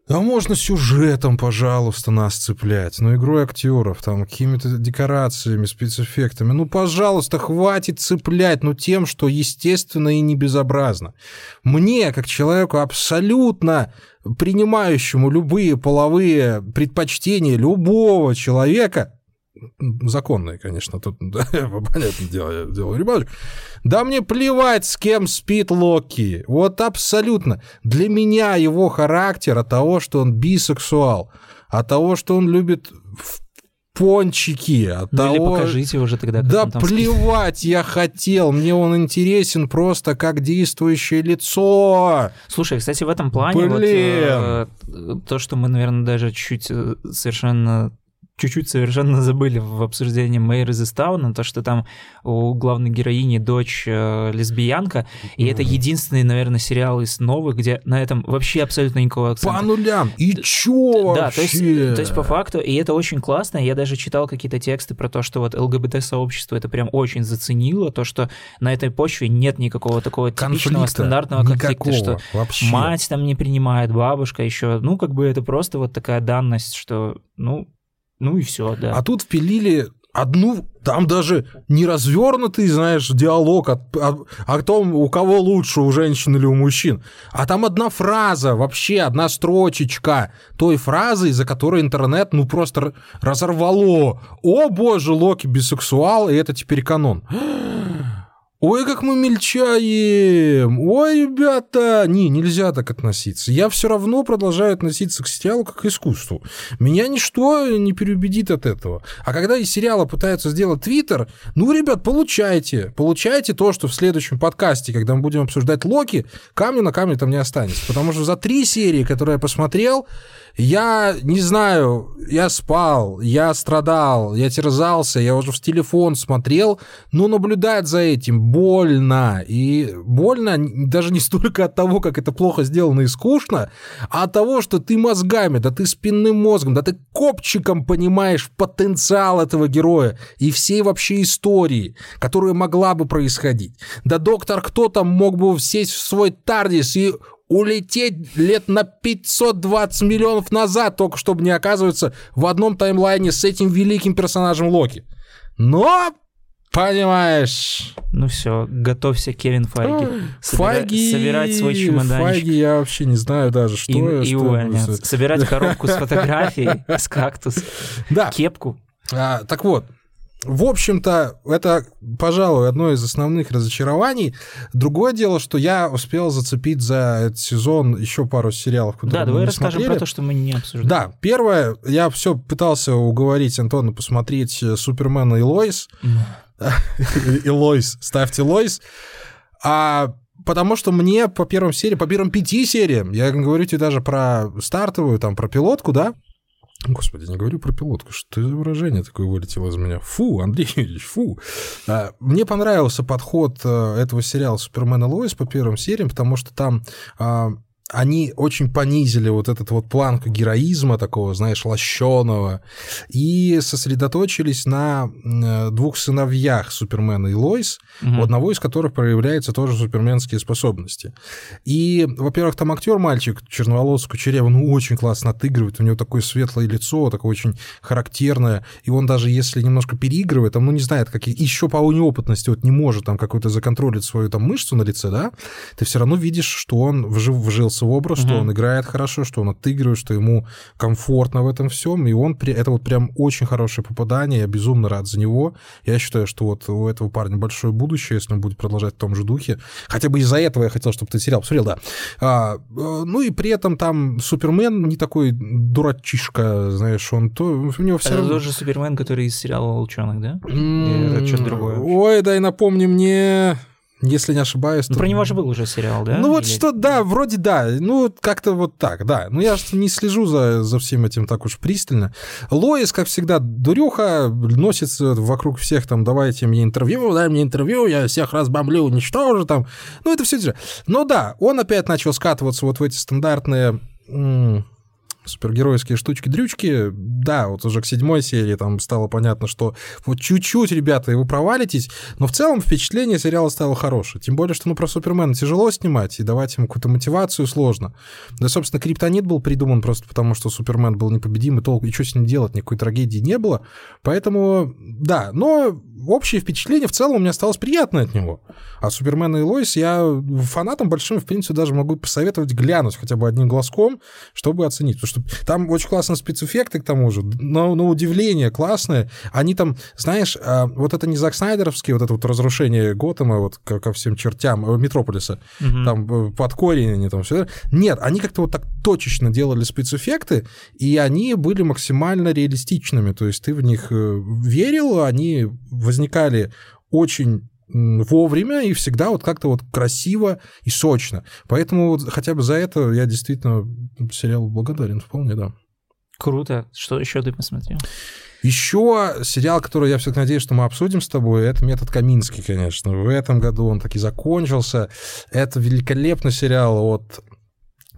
[SPEAKER 1] а можно сюжетом, пожалуйста, нас цеплять, ну, игрой актеров, там, какими-то декорациями, спецэффектами. Ну, пожалуйста, хватит цеплять, ну, тем, что естественно и не безобразно. Мне, как человеку абсолютно принимающему любые половые предпочтения любого человека, законные, конечно, тут, (laughs) да, понятное дело, я делаю ребенок. Да мне плевать, с кем спит Локи. Вот абсолютно. Для меня его характер от того, что он бисексуал, от того, что он любит пончики, от
[SPEAKER 3] Ну
[SPEAKER 1] того...
[SPEAKER 3] или покажите уже тогда,
[SPEAKER 1] Да
[SPEAKER 3] там спит.
[SPEAKER 1] плевать я хотел, мне он интересен просто как действующее лицо.
[SPEAKER 3] Слушай, кстати, в этом плане вот,
[SPEAKER 1] Блин.
[SPEAKER 3] э, то, что мы, наверное, даже чуть э, совершенно чуть-чуть совершенно забыли в обсуждении Мэйр из Истауна, то, что там у главной героини дочь э, лесбиянка, и это единственный, наверное, сериал из новых, где на этом вообще абсолютно никакого акцента.
[SPEAKER 1] По нулям. И чё
[SPEAKER 3] Да, то есть,
[SPEAKER 1] вообще?
[SPEAKER 3] то есть по факту, и это очень классно, я даже читал какие-то тексты про то, что вот ЛГБТ-сообщество это прям очень заценило, то, что на этой почве нет никакого такого типичного
[SPEAKER 1] Конфликта
[SPEAKER 3] стандартного конфликта,
[SPEAKER 1] никакого
[SPEAKER 3] что
[SPEAKER 1] вообще.
[SPEAKER 3] мать там не принимает, бабушка еще, ну, как бы это просто вот такая данность, что, ну, ну и все, да.
[SPEAKER 1] А тут впилили одну, там даже не развернутый, знаешь, диалог о, о- о том, у кого лучше, у женщин или у мужчин, а там одна фраза, вообще одна строчечка той фразы, из-за которой интернет, ну, просто разорвало. О, боже, Локи бисексуал, и это теперь канон. Ой, как мы мельчаем! Ой, ребята! Не, нельзя так относиться. Я все равно продолжаю относиться к сериалу как к искусству. Меня ничто не переубедит от этого. А когда из сериала пытаются сделать Твиттер, ну, ребят, получайте. Получайте то, что в следующем подкасте, когда мы будем обсуждать Локи, камня на камне там не останется. Потому что за три серии, которые я посмотрел, я не знаю, я спал, я страдал, я терзался, я уже в телефон смотрел, но наблюдать за этим больно. И больно даже не столько от того, как это плохо сделано и скучно, а от того, что ты мозгами, да ты спинным мозгом, да ты копчиком понимаешь потенциал этого героя и всей вообще истории, которая могла бы происходить. Да доктор кто там мог бы сесть в свой Тардис и улететь лет на 520 миллионов назад, только чтобы не оказываться в одном таймлайне с этим великим персонажем Локи. Но, понимаешь...
[SPEAKER 3] Ну все, готовься, Кевин Файги. Собира-
[SPEAKER 1] Файги...
[SPEAKER 3] Собирать свой чемоданчик.
[SPEAKER 1] Файги я вообще не знаю даже, что
[SPEAKER 3] И,
[SPEAKER 1] я,
[SPEAKER 3] и
[SPEAKER 1] буду-
[SPEAKER 3] Собирать коробку с (laughs) фотографией, с кактус, кепку.
[SPEAKER 1] А, так вот, в общем-то, это, пожалуй, одно из основных разочарований. Другое дело, что я успел зацепить за этот сезон еще пару сериалов, которые
[SPEAKER 3] Да, давай расскажем
[SPEAKER 1] смотрели.
[SPEAKER 3] про то, что мы не обсуждали.
[SPEAKER 1] Да, первое, я все пытался уговорить Антона посмотреть э, Супермена и Лоис. (laughs) И Лоис, ставьте Лоис. А потому что мне по первым сериям, по первым пяти сериям, я говорю тебе даже про стартовую, там, про пилотку, да, Господи, не говорю про пилотку, что за выражение такое вылетело из меня? Фу, Андрей Юрьевич, фу. А, мне понравился подход э, этого сериала «Супермен и Лоис» по первым сериям, потому что там а, они очень понизили вот этот вот планку героизма такого, знаешь, лощеного, и сосредоточились на э, двух сыновьях Супермена и Лойс, угу. у одного из которых проявляются тоже суперменские способности. И, во-первых, там актер мальчик, черноволосый, кучерявый, ну, очень классно отыгрывает, у него такое светлое лицо, такое очень характерное, и он даже если немножко переигрывает, там, ну, не знает, как еще по неопытности вот не может там какой-то законтролить свою там мышцу на лице, да, ты все равно видишь, что он вжив, вжился вжился в образ, угу. что он играет хорошо, что он отыгрывает, что ему комфортно в этом всем, и он это вот прям очень хорошее попадание, я безумно рад за него. Я считаю, что вот у этого парня большое будущее, если он будет продолжать в том же духе. Хотя бы из-за этого я хотел, чтобы ты сериал посмотрел, да. А, э, ну и при этом там Супермен не такой дурачишка, знаешь, он то у него
[SPEAKER 3] все это равно... тоже Супермен, который из сериала «Волчонок», да? Или это что-то другое?
[SPEAKER 1] Ой, дай напомни мне если не ошибаюсь.
[SPEAKER 3] Ну, то... Про него же был уже сериал, да?
[SPEAKER 1] Ну вот Или... что, да, вроде да. Ну, как-то вот так, да. Ну, я не слежу за, за всем этим так уж пристально. Лоис, как всегда, дурюха, носится вокруг всех там, давайте мне интервью, дай мне интервью, я всех разбомблю, уничтожу там. Ну, это все. Ну да, он опять начал скатываться вот в эти стандартные супергеройские штучки-дрючки, да, вот уже к седьмой серии там стало понятно, что вот чуть-чуть, ребята, и вы провалитесь, но в целом впечатление сериала стало хорошее. Тем более, что ну про Супермена тяжело снимать, и давать ему какую-то мотивацию сложно. Да, собственно, Криптонит был придуман просто потому, что Супермен был непобедим, и толку, и что с ним делать, никакой трагедии не было. Поэтому, да, но общее впечатление в целом у меня осталось приятное от него. А Супермена и Лоис я фанатам большим, в принципе, даже могу посоветовать глянуть хотя бы одним глазком, чтобы оценить. Что там очень классные спецэффекты, к тому же, на, на удивление классные. Они там, знаешь, а, вот это не Зак Снайдеровский, вот это вот разрушение Готэма вот ко, ко всем чертям, э, Метрополиса, угу. там э, под корень они там все. Нет, они как-то вот так точечно делали спецэффекты, и они были максимально реалистичными. То есть ты в них э, верил, они возникали очень вовремя и всегда вот как-то вот красиво и сочно. Поэтому вот хотя бы за это я действительно сериал благодарен вполне, да.
[SPEAKER 3] Круто. Что еще ты посмотрел?
[SPEAKER 1] Еще сериал, который я все-таки надеюсь, что мы обсудим с тобой, это «Метод Каминский», конечно. В этом году он таки закончился. Это великолепный сериал от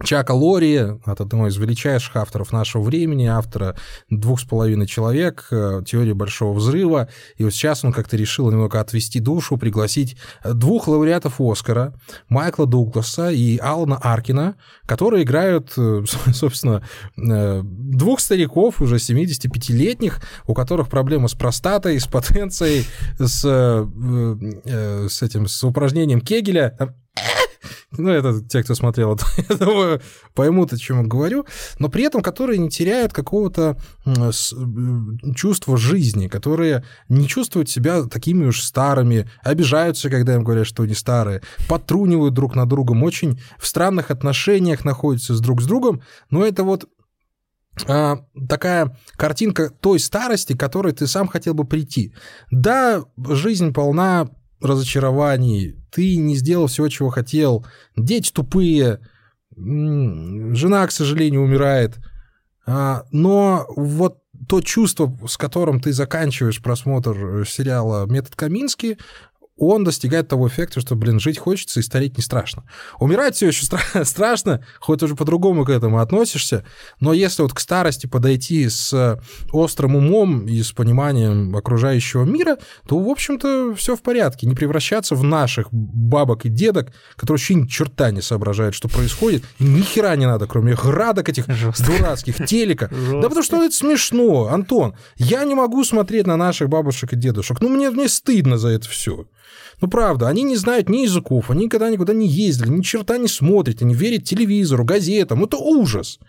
[SPEAKER 1] Чака Лори, от одного из величайших авторов нашего времени, автора «Двух с половиной человек», э, «Теории большого взрыва». И вот сейчас он как-то решил немного отвести душу, пригласить двух лауреатов Оскара, Майкла Дугласа и Алана Аркина, которые играют, э, (laughs) собственно, э, двух стариков, уже 75-летних, у которых проблемы с простатой, с потенцией, с, с этим, с упражнением Кегеля ну, это те, кто смотрел, (laughs) я думаю, поймут, о чем я говорю, но при этом которые не теряют какого-то чувства жизни, которые не чувствуют себя такими уж старыми, обижаются, когда им говорят, что они старые, потрунивают друг на другом, очень в странных отношениях находятся с друг с другом, но это вот а, такая картинка той старости, к которой ты сам хотел бы прийти. Да, жизнь полна разочарований, ты не сделал всего, чего хотел, дети тупые, жена, к сожалению, умирает. А, но вот то чувство, с которым ты заканчиваешь просмотр сериала «Метод Каминский», он достигает того эффекта, что, блин, жить хочется и стареть не страшно. Умирать все еще стра- (laughs) страшно, хоть уже по-другому к этому относишься, но если вот к старости подойти с острым умом и с пониманием окружающего мира, то, в общем-то, все в порядке. Не превращаться в наших бабок и дедок, которые вообще ни черта не соображают, что происходит, ни хера не надо, кроме градок этих Жестко. дурацких, телека. Жестко. (laughs) Да потому что это смешно, Антон. Я не могу смотреть на наших бабушек и дедушек. Ну, мне, мне стыдно за это все. Ну, правда, они не знают ни языков, они никогда никуда не ездили, ни черта не смотрят, они верят телевизору, газетам. Это ужас.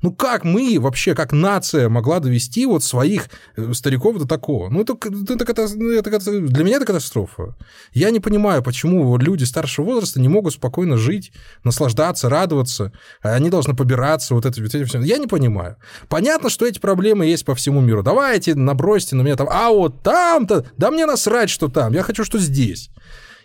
[SPEAKER 1] Ну как мы вообще, как нация могла довести вот своих э, стариков до такого? Ну это, это, ну, это, это для меня это катастрофа. Я не понимаю, почему люди старшего возраста не могут спокойно жить, наслаждаться, радоваться. А они должны побираться, вот это, вот это все. Я не понимаю. Понятно, что эти проблемы есть по всему миру. Давайте набросьте на меня там, а вот там-то, да мне насрать, что там, я хочу, что здесь.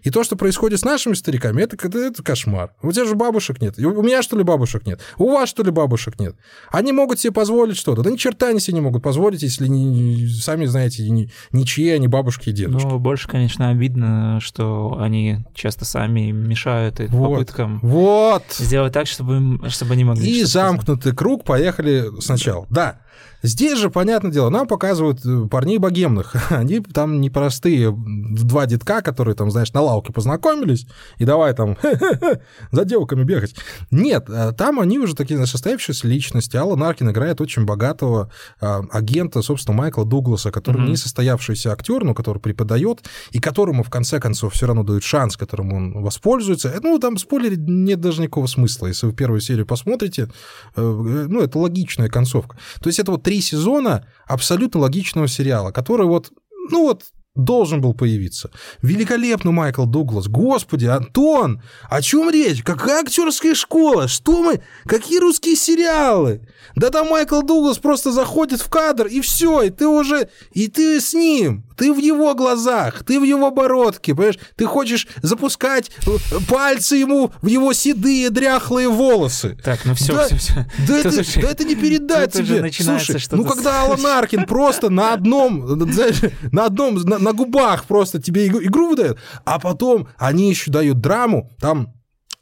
[SPEAKER 1] И то, что происходит с нашими стариками, это, это, это кошмар. У тебя же бабушек нет. У меня, что ли, бабушек нет? У вас, что ли, бабушек нет? Они могут себе позволить что-то. Да ни черта они себе не могут позволить, если не, сами знаете, ни, ничьи они бабушки и дедушки.
[SPEAKER 3] Ну, больше, конечно, обидно, что они часто сами мешают их
[SPEAKER 1] Вот.
[SPEAKER 3] попыткам
[SPEAKER 1] Вот.
[SPEAKER 3] сделать так, чтобы, им- чтобы они могли...
[SPEAKER 1] И замкнутый круг, поехали сначала. Да, здесь же, понятное дело, нам показывают э, парней богемных. (laughs) Они там непростые два детка, которые там, знаешь, на лавке познакомились, и давай там (laughs) за девками бегать. Нет, э, там они уже такие, знаешь, состоявшиеся личности. Алла Наркин играет очень богатого а, агента, собственно, Майкла Дугласа, который
[SPEAKER 3] Мгм.
[SPEAKER 1] не состоявшийся актер, но который преподает, и которому в конце концов все равно дают шанс, которым он воспользуется. Э, Ну, там спойлерить нет даже никакого смысла. Если вы первую серию посмотрите, э, ну, это логичная концовка. То есть это вот три сезона абсолютно логичного сериала, который вот, ну вот, должен был появиться. Великолепно, Майкл Дуглас. Господи, Антон, о чем речь? Какая актерская школа? Что мы? Какие русские сериалы? Да там Майкл Дуглас просто заходит в кадр, и все, и ты уже, и ты с ним, ты в его глазах, ты в его бородке, понимаешь? Ты хочешь запускать э, пальцы ему в его седые дряхлые волосы.
[SPEAKER 3] Так, ну все,
[SPEAKER 1] Да,
[SPEAKER 3] все, все.
[SPEAKER 1] Да (laughs) это,
[SPEAKER 3] Слушай,
[SPEAKER 1] да это не передать тебе. Слушай, ну когда Алан Аркин просто на одном, знаешь, на одном, на, на губах просто тебе игру, игру выдает, а потом они еще дают драму, там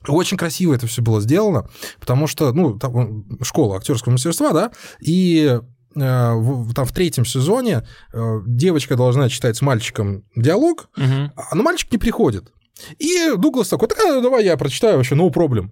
[SPEAKER 1] очень красиво это все было сделано, потому что, ну, там школа актерского мастерства, да, и в- там в третьем сезоне э, девочка должна читать с мальчиком диалог,
[SPEAKER 3] Мгм.
[SPEAKER 1] а но мальчик не приходит. И Дуглас такой, так а, давай я прочитаю вообще, no problem.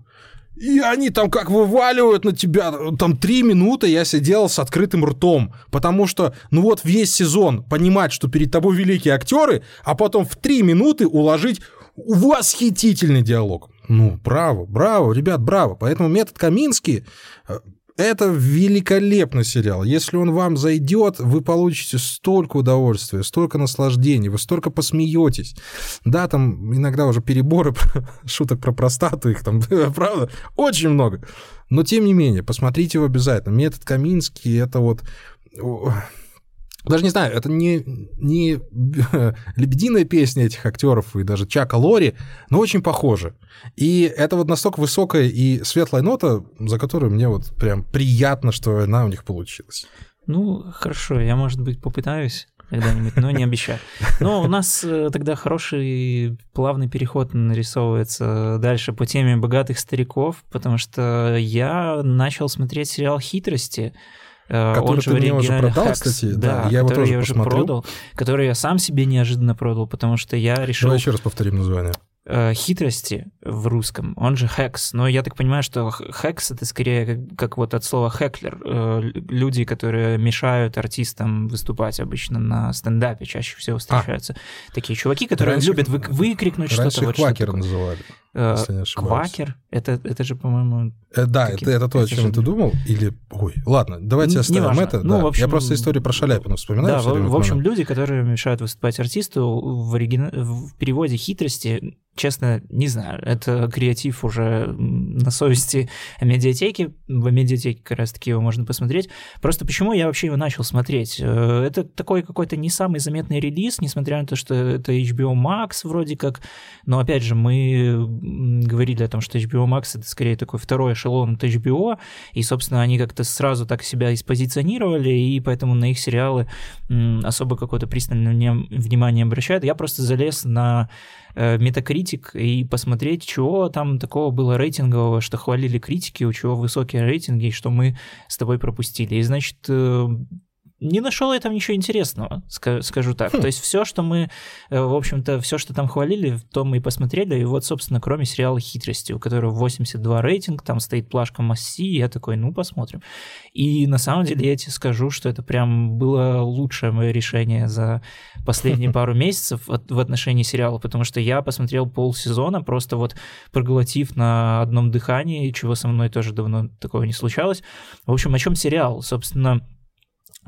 [SPEAKER 1] И они там как вываливают на тебя, там три минуты я сидел с открытым ртом, потому что, ну вот весь сезон понимать, что перед тобой великие актеры, а потом в три минуты уложить восхитительный диалог. Ну, браво, браво, ребят, браво. Поэтому метод Каминский э, это великолепный сериал. Если он вам зайдет, вы получите столько удовольствия, столько наслаждений, вы столько посмеетесь. Да, там иногда уже переборы (laughs) шуток про простату, их там, (laughs) правда, очень много. Но тем не менее, посмотрите его обязательно. Метод Каминский это вот даже не знаю, это не, не (laughs) лебединая песня этих актеров и даже Чака Лори, но очень похоже. И это вот настолько высокая и светлая нота, за которую мне вот прям приятно, что она у них получилась.
[SPEAKER 3] Ну, хорошо, я, может быть, попытаюсь когда-нибудь, но не обещаю. Но у нас э, тогда хороший плавный переход нарисовывается дальше по теме богатых стариков, потому что я начал смотреть сериал «Хитрости»,
[SPEAKER 1] Который
[SPEAKER 3] он же
[SPEAKER 1] ты мне уже продал,
[SPEAKER 3] Hacks,
[SPEAKER 1] кстати,
[SPEAKER 3] да,
[SPEAKER 1] да, я его
[SPEAKER 3] который
[SPEAKER 1] тоже
[SPEAKER 3] я уже
[SPEAKER 1] посмотрел.
[SPEAKER 3] продал, который я сам себе неожиданно продал, потому что я решил
[SPEAKER 1] Давай еще раз повторим название.
[SPEAKER 3] э, хитрости в русском, он же хекс, но я так понимаю, что хекс это скорее как, как вот от слова хеклер, э, люди, которые мешают артистам выступать обычно на стендапе, чаще всего встречаются такие чуваки, которые
[SPEAKER 1] Раньше-
[SPEAKER 3] любят вы- выкрикнуть
[SPEAKER 1] Раньше
[SPEAKER 3] что-то.
[SPEAKER 1] их
[SPEAKER 3] вот
[SPEAKER 1] квакеры
[SPEAKER 3] такое.
[SPEAKER 1] называли,
[SPEAKER 3] Э,
[SPEAKER 1] если не ошибаюсь.
[SPEAKER 3] Квакер? Это, это же, по-моему...
[SPEAKER 1] Э, Да, это, это то, о чем
[SPEAKER 3] же-
[SPEAKER 1] ты думал? Или... Ой, ладно, давайте оставим
[SPEAKER 3] неважно.
[SPEAKER 1] это.
[SPEAKER 3] Ну,
[SPEAKER 1] да.
[SPEAKER 3] в общем,
[SPEAKER 1] Я просто историю про Шаляпина вспоминаю.
[SPEAKER 3] Да, в, в
[SPEAKER 1] в
[SPEAKER 3] общем,
[SPEAKER 1] момент.
[SPEAKER 3] люди, которые мешают выступать артисту, в, оригина... в переводе хитрости, честно, не знаю. Это креатив уже на совести медиатеки. В медиатеке как раз-таки его можно посмотреть. Просто почему я вообще его начал смотреть? Э, Это такой какой-то не самый заметный релиз, несмотря на то, что это HBO Max вроде как. Но опять же, мы говорили о том, что HBO Max это скорее такой второй эшелон от HBO, и, собственно, они как-то сразу так себя и спозиционировали, и поэтому на их сериалы особо какое-то пристальное внимание обращают. Я просто залез на Metacritic и посмотреть, чего там такого было рейтингового, что хвалили критики, у чего высокие рейтинги, и что мы с тобой пропустили. И, значит, э, не нашел я там ничего интересного, ска- скажу так. То есть все, что мы, э, в общем-то, все, что там хвалили, то мы и посмотрели. И вот, собственно, кроме сериала «Хитрости», у которого 82 рейтинг, там стоит плашка Масси, я такой, ну, посмотрим. И на самом деле я тебе скажу, что это прям было лучшее мое решение за последние (laughs) пару месяцев в отношении сериала, потому что я посмотрел полсезона, просто вот проглотив на одном дыхании, чего со мной тоже давно такого не случалось. В общем, о чем сериал? Собственно,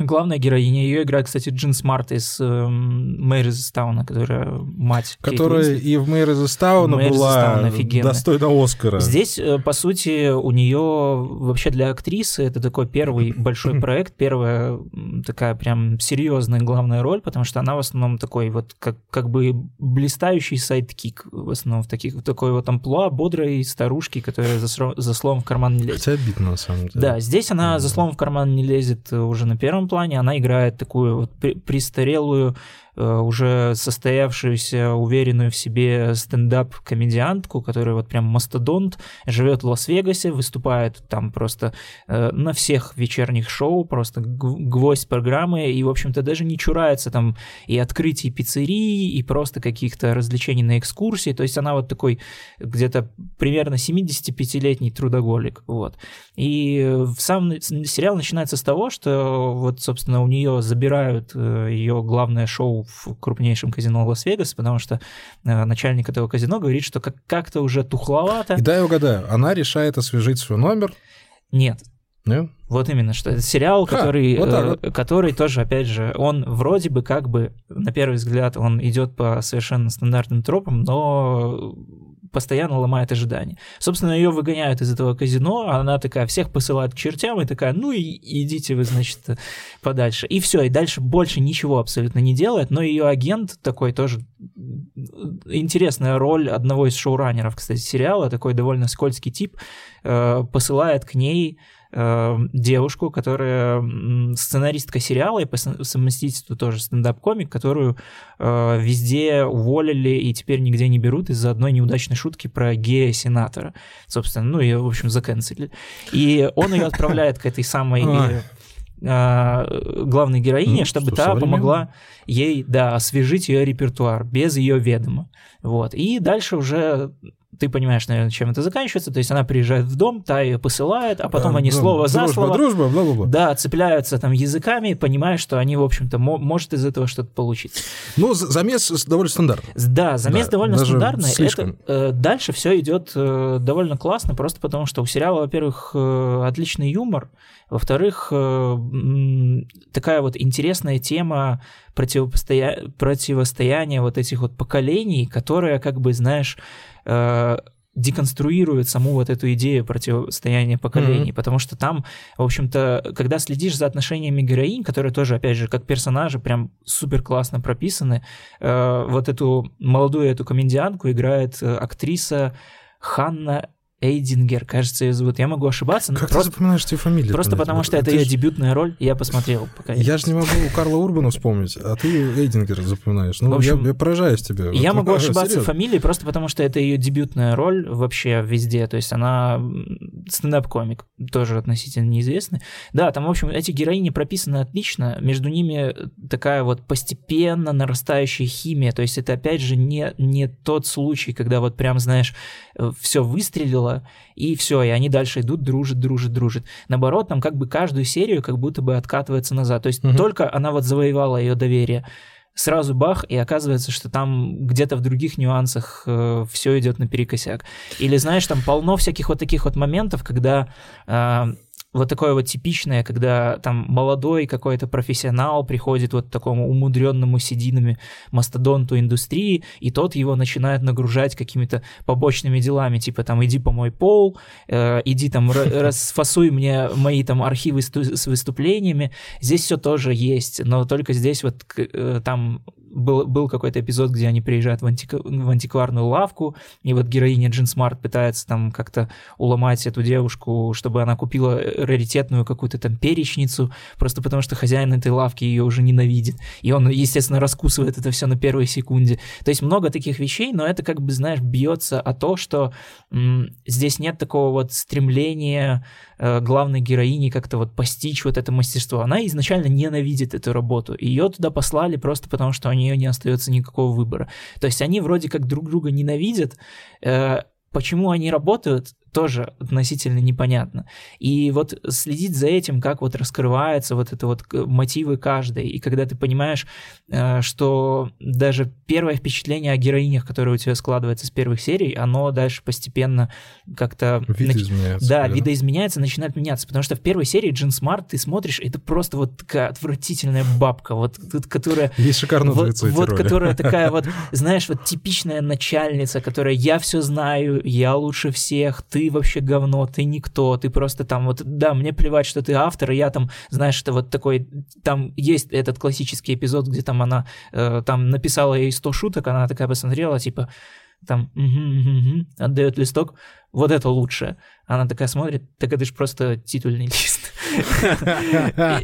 [SPEAKER 3] Главная героиня, ее играет, кстати, Джин Смарт из э, Мейр из Исттауна, которая мать
[SPEAKER 1] Которая и в Мейр из Исттауна была достойна Оскара.
[SPEAKER 3] Здесь, э, по сути, у нее вообще для актрисы это такой первый (laughs) большой проект, первая такая прям серьезная главная роль, потому что она в основном такой вот как, как бы блистающий sidekick, в основном в, таких, в такой вот амплуа бодрой старушки, которая за, за словом в карман не лезет.
[SPEAKER 1] Хотя обидно, на самом деле.
[SPEAKER 3] Да, здесь она за словом в карман не лезет уже на первом плане, она играет такую вот престарелую уже состоявшуюся, уверенную в себе стендап-комедиантку, которая вот прям мастодонт, живет в Лас-Вегасе, выступает там просто э, на всех вечерних шоу, просто гвоздь программы, и, в общем-то, даже не чурается там и открытий пиццерии, и просто каких-то развлечений на экскурсии, то есть она вот такой где-то примерно 75-летний трудоголик, вот. И сам сериал начинается с того, что вот, собственно, у нее забирают э, ее главное шоу в крупнейшем казино Лас-Вегас, потому что э, начальник этого казино говорит, что как- как-то уже тухловато.
[SPEAKER 1] И дай угадаю, она решает освежить свой номер?
[SPEAKER 3] Нет.
[SPEAKER 1] Нет?
[SPEAKER 3] Вот именно, что это сериал, который, вот э, вот. который тоже, опять же, он вроде бы как бы, на первый взгляд, он идет по совершенно стандартным тропам, но постоянно ломает ожидания. Собственно, ее выгоняют из этого казино, она такая всех посылает к чертям и такая, ну и идите вы, значит, подальше. И все, и дальше больше ничего абсолютно не делает, но ее агент такой тоже интересная роль одного из шоураннеров, кстати, сериала, такой довольно скользкий тип, э, посылает к ней э, девушку, которая сценаристка сериала и по совместительству тоже стендап-комик, которую э, везде уволили и теперь нигде не берут из-за одной неудачной шутки про гея-сенатора. Собственно, ну, ее, в общем, заканцелили. И он ее отправляет к этой самой э, главной героине, ну, чтобы та помогла ей, да, освежить ее репертуар без ее ведома. Вот. И дальше уже ты понимаешь, наверное, чем это заканчивается. То есть она приезжает в дом, та ее посылает, а потом а, они да, слово дружба, за слово...
[SPEAKER 1] Дружба, бла-бла-бла.
[SPEAKER 3] Да, цепляются там языками, понимая, что они, в общем-то, может из этого что-то получиться.
[SPEAKER 1] Ну, замес довольно стандартный.
[SPEAKER 3] Да, замес да, довольно стандартный. Слишком. Это, э, дальше все идет э, довольно классно, просто потому что у сериала, во-первых, э, отличный юмор, во-вторых, э, такая вот интересная тема противостоя... противостояния вот этих вот поколений, которая, как бы, знаешь, э, деконструирует саму вот эту идею противостояния поколений, mm-hmm. потому что там, в общем-то, когда следишь за отношениями героинь, которые тоже, опять же, как персонажи прям супер классно прописаны, э, вот эту молодую эту комедианку играет актриса Ханна Эйдингер, кажется, ее зовут. Я могу ошибаться.
[SPEAKER 1] Как просто, ты запоминаешь эти фамилии?
[SPEAKER 3] Просто потому, что это ее дебютная роль, я посмотрел. Пока
[SPEAKER 1] я же не могу Карла Урбана вспомнить, а ты Эйдингер запоминаешь. Ну, общем, я, я поражаюсь тебе.
[SPEAKER 3] Я вот, могу ошибаться серьезно? фамилией просто потому, что это ее дебютная роль вообще везде. То есть она стендап-комик, тоже относительно неизвестный. Да, там, в общем, эти героини прописаны отлично. Между ними такая вот постепенно нарастающая химия. То есть это, опять же, не, не тот случай, когда вот прям, знаешь, э, все выстрелило, сделала, и все, и они дальше идут, дружат, дружат, дружат. Наоборот, там как бы каждую серию как будто бы откатывается назад. То есть угу. только она вот завоевала ее доверие, сразу бах, и оказывается, что там где-то в других нюансах э, все идет наперекосяк. Или знаешь, там полно всяких вот таких вот моментов, когда э, вот такое вот типичное, когда там молодой какой-то профессионал приходит вот такому умудренному сединами мастодонту индустрии, и тот его начинает нагружать какими-то побочными делами, типа там иди помой пол, э, иди там (laughs) расфасуй мне мои там архивы с выступлениями. Здесь все тоже есть, но только здесь вот э, там был, был какой-то эпизод, где они приезжают в, антик, в антикварную лавку, и вот героиня Джин Смарт пытается там как-то уломать эту девушку, чтобы она купила раритетную какую-то там перечницу, просто потому что хозяин этой лавки ее уже ненавидит. И он, естественно, раскусывает это все на первой секунде. То есть много таких вещей, но это как бы, знаешь, бьется о то, что м- здесь нет такого вот стремления Э, главной героини как-то вот постичь вот это мастерство. Она изначально ненавидит эту работу. Ее туда послали просто потому, что у нее не остается никакого выбора. То есть они вроде как друг друга ненавидят. Э, почему они работают? Тоже относительно непонятно. И вот следить за этим, как вот раскрываются вот это вот мотивы каждой, и когда ты понимаешь, э, что даже первое впечатление о героинях, которое у тебя складывается с первых серий, оно дальше постепенно как-то...
[SPEAKER 1] Видоизменяется.
[SPEAKER 3] Да, да, видоизменяется, начинает меняться, потому что в первой серии Джин Смарт, ты смотришь, это просто вот такая отвратительная бабка, вот, которая...
[SPEAKER 1] Есть шикарно
[SPEAKER 3] вот, вот которая (laughs) такая вот, знаешь, вот типичная начальница, которая я все знаю, я лучше всех, ты вообще говно, ты никто, ты просто там вот, да, мне плевать, что ты автор, и я там, знаешь, это вот такой, там есть этот классический эпизод, где там она э, там написала ей 100 шуток, она такая посмотрела, типа, там, угу, угу, угу, отдает листок, вот это лучше. Она такая смотрит, так это же просто титульный лист.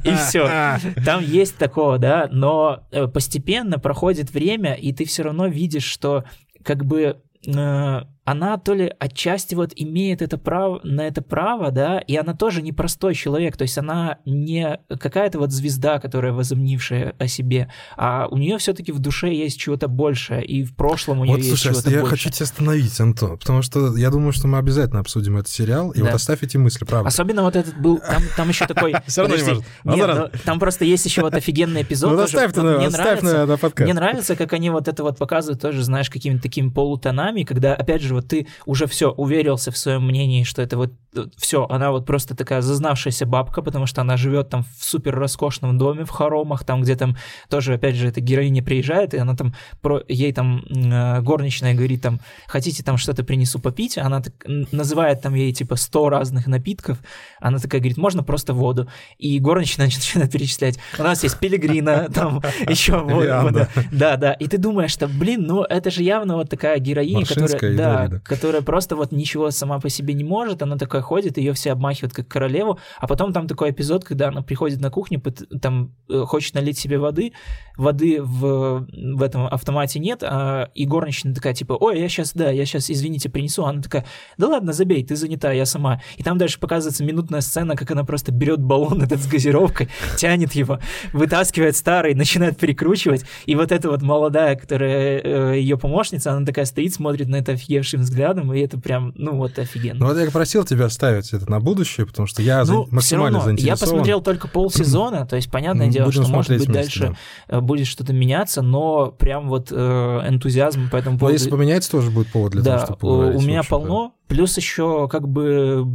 [SPEAKER 3] И все. Там есть такого, да, но э, постепенно проходит время, и ты все равно видишь, что как бы э, она то ли отчасти вот имеет это право, на это право, да, и она тоже не простой человек, то есть она не какая-то вот звезда, которая возомнившая о себе, а у нее все-таки в душе есть чего-то большее, и в прошлом у нее вот, есть слушай, чего-то
[SPEAKER 1] я
[SPEAKER 3] больше.
[SPEAKER 1] хочу тебя остановить, Антон, потому что я думаю, что мы обязательно обсудим этот сериал, и да. вот оставь эти мысли, правда.
[SPEAKER 3] Особенно вот этот был, там, там еще такой... (laughs)
[SPEAKER 1] Все равно не может.
[SPEAKER 3] Нет, ну, там просто есть еще вот офигенный эпизод.
[SPEAKER 1] Ну, оставь на подкаст.
[SPEAKER 3] Мне нравится, как они вот это вот показывают тоже, знаешь, какими-то такими полутонами, когда, опять же, вот ты уже все, уверился в своем мнении, что это вот все, она вот просто такая зазнавшаяся бабка, потому что она живет там в супер роскошном доме в хоромах, там где там тоже, опять же, эта героиня приезжает, и она там, про, ей там э, горничная говорит там, хотите там что-то принесу попить, она так, называет там ей типа 100 разных напитков, она такая говорит, можно просто воду, и горничная (laughs) начинает перечислять, у нас есть пилигрина, (laughs) там еще вода, да, да, и ты думаешь, что, блин, ну это же явно вот такая героиня, которая, да, которая просто вот ничего сама по себе не может, она такая ходит, ее все обмахивают как королеву, а потом там такой эпизод, когда она приходит на кухню, там э, хочет налить себе воды, воды в, в этом автомате нет, а, и горничная такая, типа, ой, я сейчас, да, я сейчас, извините, принесу, она такая, да ладно, забей, ты занята, я сама. И там дальше показывается минутная сцена, как она просто берет баллон этот с газировкой, (laughs) тянет его, вытаскивает старый, начинает перекручивать, и вот эта вот молодая, которая э, ее помощница, она такая стоит, смотрит на это офигевшим взглядом, и это прям, ну вот офигенно.
[SPEAKER 1] Ну вот я просил тебя оставить это на будущее, потому что я ну, максимально равно, заинтересован.
[SPEAKER 3] Я посмотрел только полсезона, то есть понятное дело, Будем что может быть вместе, дальше да. Э, будет что-то меняться, но прям вот э, энтузиазм по этому
[SPEAKER 1] поводу... Но если поменяется, тоже будет повод для
[SPEAKER 3] да,
[SPEAKER 1] того, чтобы
[SPEAKER 3] у меня полно, Плюс еще как бы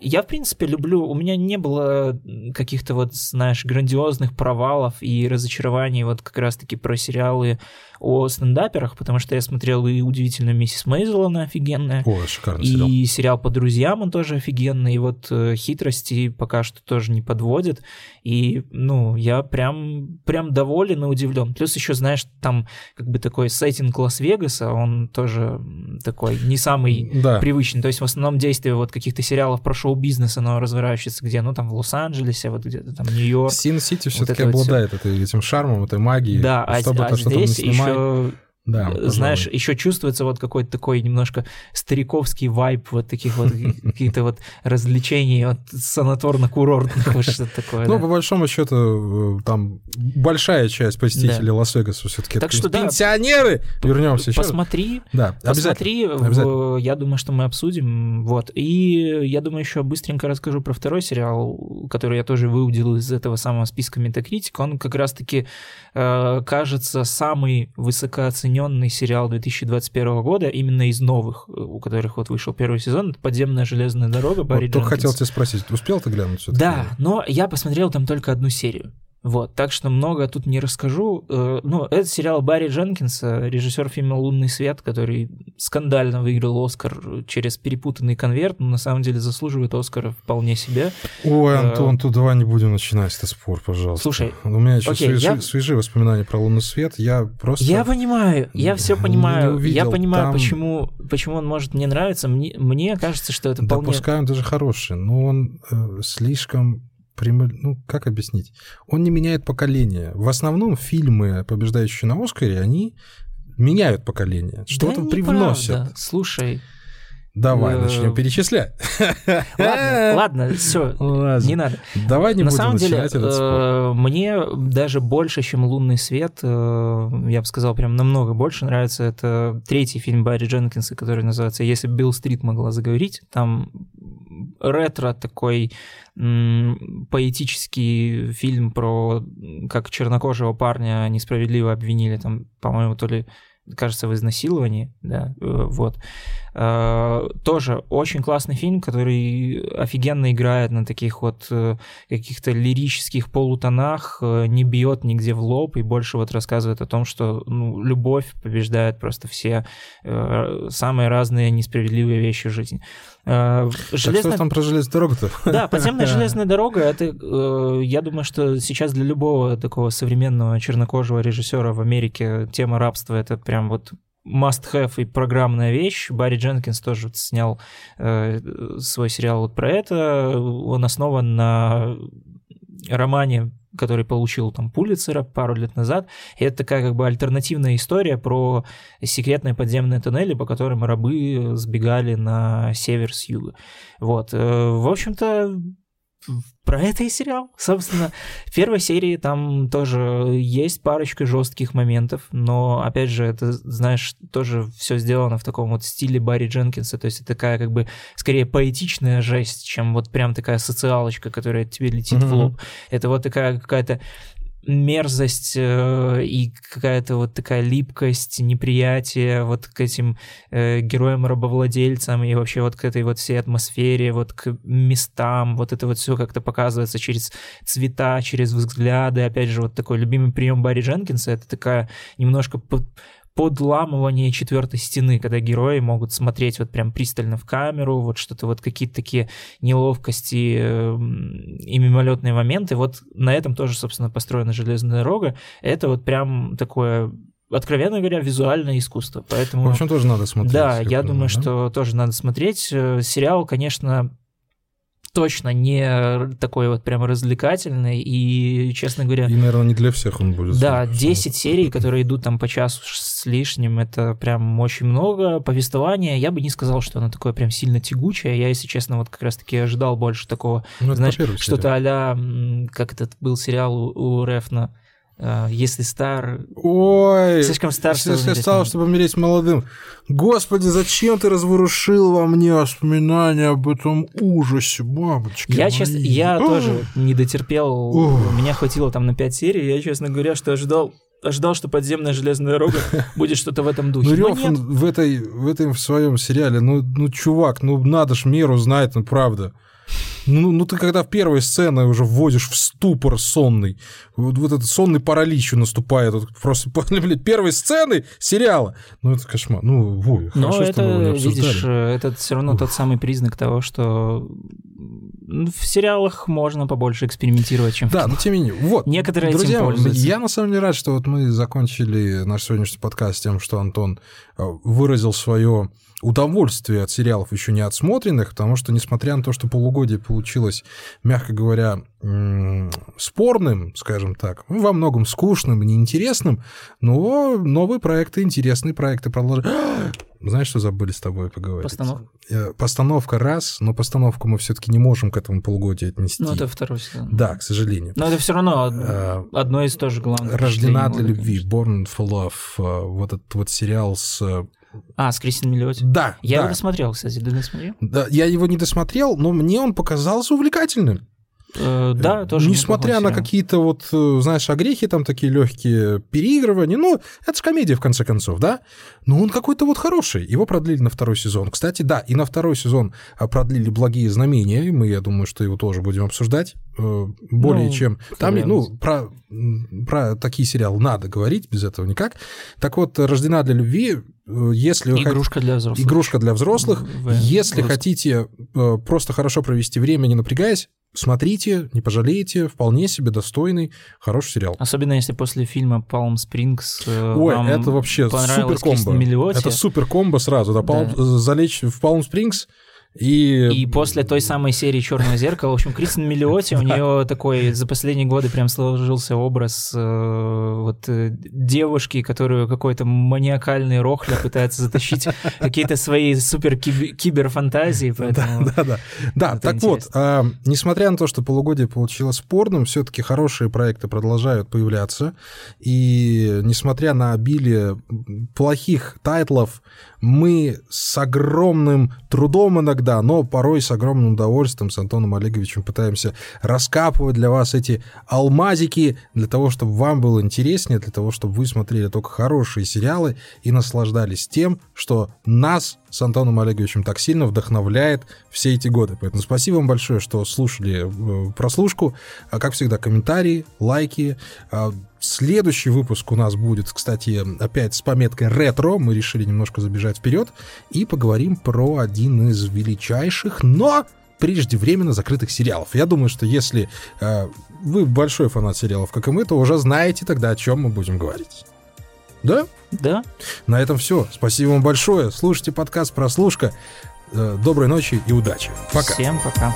[SPEAKER 3] я в принципе люблю, у меня не было каких-то вот, знаешь, грандиозных провалов и разочарований вот как раз-таки про сериалы о стендаперах, потому что я смотрел и «Удивительную миссис Мейзел», она офигенная.
[SPEAKER 1] О, шикарный
[SPEAKER 3] сериал.
[SPEAKER 1] И
[SPEAKER 3] сериал «По друзьям» он тоже офигенный, и вот э, «Хитрости» пока что тоже не подводит, и, ну, я прям, прям доволен и удивлен. Плюс еще, знаешь, там как бы такой сеттинг Лас-Вегаса, он тоже такой не самый да. привычный, то есть в основном действие вот каких-то сериалов про шоу-бизнес, оно разворачивается где, ну, там в Лос-Анджелесе, вот где-то там Нью-Йорк.
[SPEAKER 1] Син-Сити все-таки вот обладает вот этим шармом, этой магией.
[SPEAKER 3] Да, а,
[SPEAKER 1] чтобы
[SPEAKER 3] а
[SPEAKER 1] то,
[SPEAKER 3] здесь еще
[SPEAKER 1] Э, да,
[SPEAKER 3] знаешь, еще чувствуется вот какой-то такой немножко стариковский вайб вот таких вот (laughs) каких-то вот развлечений вот санаторно-курортных, что-то такое.
[SPEAKER 1] Ну, по большому счету, э, там большая часть посетителей Лас-Вегаса все-таки
[SPEAKER 3] так что,
[SPEAKER 1] пенсионеры. Вернемся еще.
[SPEAKER 3] Посмотри,
[SPEAKER 1] да,
[SPEAKER 3] посмотри, я думаю, что мы обсудим, вот. И я думаю, еще быстренько расскажу про второй сериал, который я тоже выудил из этого самого списка Metacritic. Он как раз-таки э, кажется самый высокооцененный оцененный сериал 2021 года, именно из новых, у которых вот вышел первый сезон, это «Подземная железная дорога» Барри
[SPEAKER 1] вот Только хотел тебя спросить, успел ты глянуть
[SPEAKER 3] Да, но я посмотрел там только одну серию. Вот, так что много тут не расскажу. Э, ну, это сериал Барри Дженкинса, режиссер фильма «Лунный свет», который скандально выиграл Оскар через перепутанный конверт, но на самом деле заслуживает Оскара вполне себе.
[SPEAKER 1] Ой, э, Антон, тут давай не будем начинать этот спор, пожалуйста.
[SPEAKER 3] Слушай,
[SPEAKER 1] у меня еще окей, свежи, я... свежие воспоминания про «Лунный свет», я просто...
[SPEAKER 3] Я понимаю, я все понимаю, я понимаю, там... почему, почему он может мне нравиться, мне, мне кажется, что это вполне...
[SPEAKER 1] Он даже хороший, но он э, слишком прямо, ну, как объяснить? Он не меняет поколение. В основном фильмы, побеждающие на Оскаре, они меняют поколение, что-то
[SPEAKER 3] да
[SPEAKER 1] привносят.
[SPEAKER 3] Слушай,
[SPEAKER 1] Давай,
[SPEAKER 3] Э,
[SPEAKER 1] начнем перечислять.
[SPEAKER 3] Ладно, (laughs) ладно, все, не надо.
[SPEAKER 1] Давай не
[SPEAKER 3] На
[SPEAKER 1] будем
[SPEAKER 3] самом деле,
[SPEAKER 1] этот спор.
[SPEAKER 3] э, мне даже больше, чем «Лунный свет», э, я бы сказал, прям намного больше нравится. Это третий фильм Барри Дженкинса, который называется «Если Билл Стрит могла заговорить». Там ретро такой м, поэтический фильм про как чернокожего парня несправедливо обвинили, там, по-моему, то ли кажется, в изнасиловании, да, э, вот. Э, Тоже очень классный фильм, который офигенно играет на таких вот э, каких-то лирических полутонах, э, не бьет нигде в лоб и больше вот рассказывает о том, что ну, любовь побеждает просто все самые разные несправедливые вещи в жизни. Э,
[SPEAKER 1] Так
[SPEAKER 3] Железная
[SPEAKER 1] что там про железную дорогу-то?
[SPEAKER 3] да, подземная (laughs) железная дорога, это, я думаю, что сейчас для любого такого современного чернокожего режиссера в Америке тема рабства это прям вот must-have и программная вещь. Барри Дженкинс тоже снял э, свой сериал вот про это. Он основан на романе который получил там Пулицера пару лет назад. И это такая как бы альтернативная история про секретные подземные туннели, по которым рабы сбегали на север с юга. Вот. Э, В общем-то, про это и сериал. (laughs) Собственно, в первой серии там тоже есть парочка жестких моментов, но, опять же, это, знаешь, тоже все сделано в таком вот стиле Барри Дженкинса, то есть это такая как бы скорее поэтичная жесть, чем вот прям такая социалочка, которая тебе летит в
[SPEAKER 1] Мгм.
[SPEAKER 3] лоб. Это вот такая какая-то мерзость э, и какая-то вот такая липкость, неприятие вот к этим э, героям-рабовладельцам и вообще вот к этой вот всей атмосфере, вот к местам, вот это вот все как-то показывается через цвета, через взгляды. Опять же, вот такой любимый прием Барри Дженкинса, это такая немножко подламывание четвертой стены, когда герои могут смотреть вот прям пристально в камеру, вот что-то вот какие-то такие неловкости эм, и мимолетные моменты. Вот на этом тоже, собственно, построена железная дорога. Это вот прям такое, откровенно говоря, визуальное искусство. Поэтому...
[SPEAKER 1] В общем, тоже надо смотреть.
[SPEAKER 3] Да,
[SPEAKER 1] я
[SPEAKER 3] думаю,
[SPEAKER 1] да?
[SPEAKER 3] что тоже надо смотреть. Э, Сериал, конечно, точно не такой вот прям развлекательный, и, честно говоря,
[SPEAKER 1] И, наверное, не для всех он будет.
[SPEAKER 3] да,
[SPEAKER 1] судя по
[SPEAKER 3] 10 серий, которые идут там по часу с лишним, это прям очень много. Повествования, я бы не сказал, что оно такое прям сильно тягучее. Я, если честно, вот как раз-таки ожидал больше такого,
[SPEAKER 1] Ну,
[SPEAKER 3] знаешь, что-то м, как этот был сериал у, у Рефна, «Если стар...»
[SPEAKER 1] Ой,
[SPEAKER 3] Слишком стар, чтобы
[SPEAKER 1] слишком
[SPEAKER 3] умереть
[SPEAKER 1] стал, чтобы умереть молодым. Господи, зачем ты разворушил во мне воспоминания об этом ужасе, мамочки
[SPEAKER 3] Я,
[SPEAKER 1] мои?
[SPEAKER 3] честно, я
[SPEAKER 1] А!
[SPEAKER 3] тоже не дотерпел.
[SPEAKER 1] Ух.
[SPEAKER 3] Меня хватило там на 5 серий. Я, честно говоря, что ожидал, ожидал, что подземная железная дорога (laughs) будет что-то в этом духе.
[SPEAKER 1] Ну, Рёв,
[SPEAKER 3] нет.
[SPEAKER 1] он в, этой, в этом в своем сериале, ну, ну, чувак, ну, надо ж меру знать, ну, правда. Ну, ну, ты когда в первой сцене уже вводишь в ступор сонный, вот, вот этот сонный паралич наступает, вот просто (laughs) после блядь, первой сцены сериала. Ну, это кошмар. Ну,
[SPEAKER 3] Но
[SPEAKER 1] хорошо, что мы его не
[SPEAKER 3] это,
[SPEAKER 1] обсуждали.
[SPEAKER 3] видишь, э, это все равно тот самый признак того, что в сериалах можно побольше экспериментировать, чем в
[SPEAKER 1] Да,
[SPEAKER 3] кино.
[SPEAKER 1] но тем не менее. Вот.
[SPEAKER 3] Некоторые этим
[SPEAKER 1] Друзья,
[SPEAKER 3] пользуются.
[SPEAKER 1] я на самом деле рад, что вот мы закончили наш сегодняшний подкаст тем, что Антон э, выразил свое удовольствие от сериалов еще не отсмотренных, потому что, несмотря на то, что полугодие получилось, мягко говоря, спорным, скажем так, ну, во многом скучным и неинтересным, но новые проекты, интересные проекты продолжают. Знаешь, что забыли с тобой поговорить?
[SPEAKER 3] Постановка.
[SPEAKER 1] Э, Постановка раз, но постановку мы все-таки не можем к этому полугодию отнести.
[SPEAKER 3] Ну, это второй сезон.
[SPEAKER 1] Да, к сожалению.
[SPEAKER 3] Но это все равно
[SPEAKER 1] Э,
[SPEAKER 3] одно из тоже главных.
[SPEAKER 1] Рождена для любви,
[SPEAKER 3] конечно.
[SPEAKER 1] Born for Love, э, вот этот вот сериал с...
[SPEAKER 3] А, с Кристин Миллиотти.
[SPEAKER 1] Да,
[SPEAKER 3] Я
[SPEAKER 1] да.
[SPEAKER 3] его досмотрел, кстати. Ты досмотрел?
[SPEAKER 1] Да, я его не досмотрел, но мне он показался увлекательным.
[SPEAKER 3] Э, Да, тоже.
[SPEAKER 1] Несмотря на какие-то вот, э, знаешь, огрехи, там такие легкие переигрывания, ну, это же комедия, в конце концов, да? Но он какой-то вот хороший. Его продлили на второй сезон. Кстати, да, и на второй сезон а, продлили «Благие знамения», и мы, я думаю, что его тоже будем обсуждать э, более
[SPEAKER 3] Ну,
[SPEAKER 1] чем... Там, ну, про, про такие сериалы надо говорить, без этого никак. Так вот, «Рождена для любви», э, если вы
[SPEAKER 3] Игрушка для взрослых.
[SPEAKER 1] Игрушка для взрослых.
[SPEAKER 3] В-
[SPEAKER 1] Если
[SPEAKER 3] в-
[SPEAKER 1] хотите э, просто хорошо провести время, не напрягаясь, смотрите, не пожалеете, вполне себе достойный, хороший сериал.
[SPEAKER 3] Особенно если после фильма Palm Springs э,
[SPEAKER 1] Ой,
[SPEAKER 3] вам
[SPEAKER 1] это вообще супер комбо. Это супер комбо сразу, да. Палм- залечь в Palm Springs И...
[SPEAKER 3] и после той самой серии Черного зеркала, в общем, Кристин Миллиоти, у нее (laughs) такой за последние годы прям сложился образ э, вот э, девушки, которую какой-то маниакальный рохля пытается затащить (laughs) какие-то свои супер киберфантазии.
[SPEAKER 1] Да, да, да. Да, так вот, а, несмотря на то, что полугодие получилось спорным, все-таки хорошие проекты продолжают появляться. И несмотря на обилие плохих тайтлов, мы с огромным трудом иногда, но порой с огромным удовольствием с Антоном Олеговичем пытаемся раскапывать для вас эти алмазики, для того, чтобы вам было интереснее, для того, чтобы вы смотрели только хорошие сериалы и наслаждались тем, что нас с Антоном Олеговичем так сильно вдохновляет все эти годы. Поэтому спасибо вам большое, что слушали э, прослушку. А как всегда, комментарии, лайки. Следующий выпуск у нас будет, кстати, опять с пометкой ретро. Мы решили немножко забежать вперед и поговорим про один из величайших, но преждевременно закрытых сериалов. Я думаю, что если э, вы большой фанат сериалов, как и мы, то уже знаете тогда, о чем мы будем говорить. Да?
[SPEAKER 3] Да.
[SPEAKER 1] На этом все. Спасибо вам большое. Слушайте подкаст «Прослушка». Э, доброй ночи и удачи. Пока.
[SPEAKER 3] Всем пока.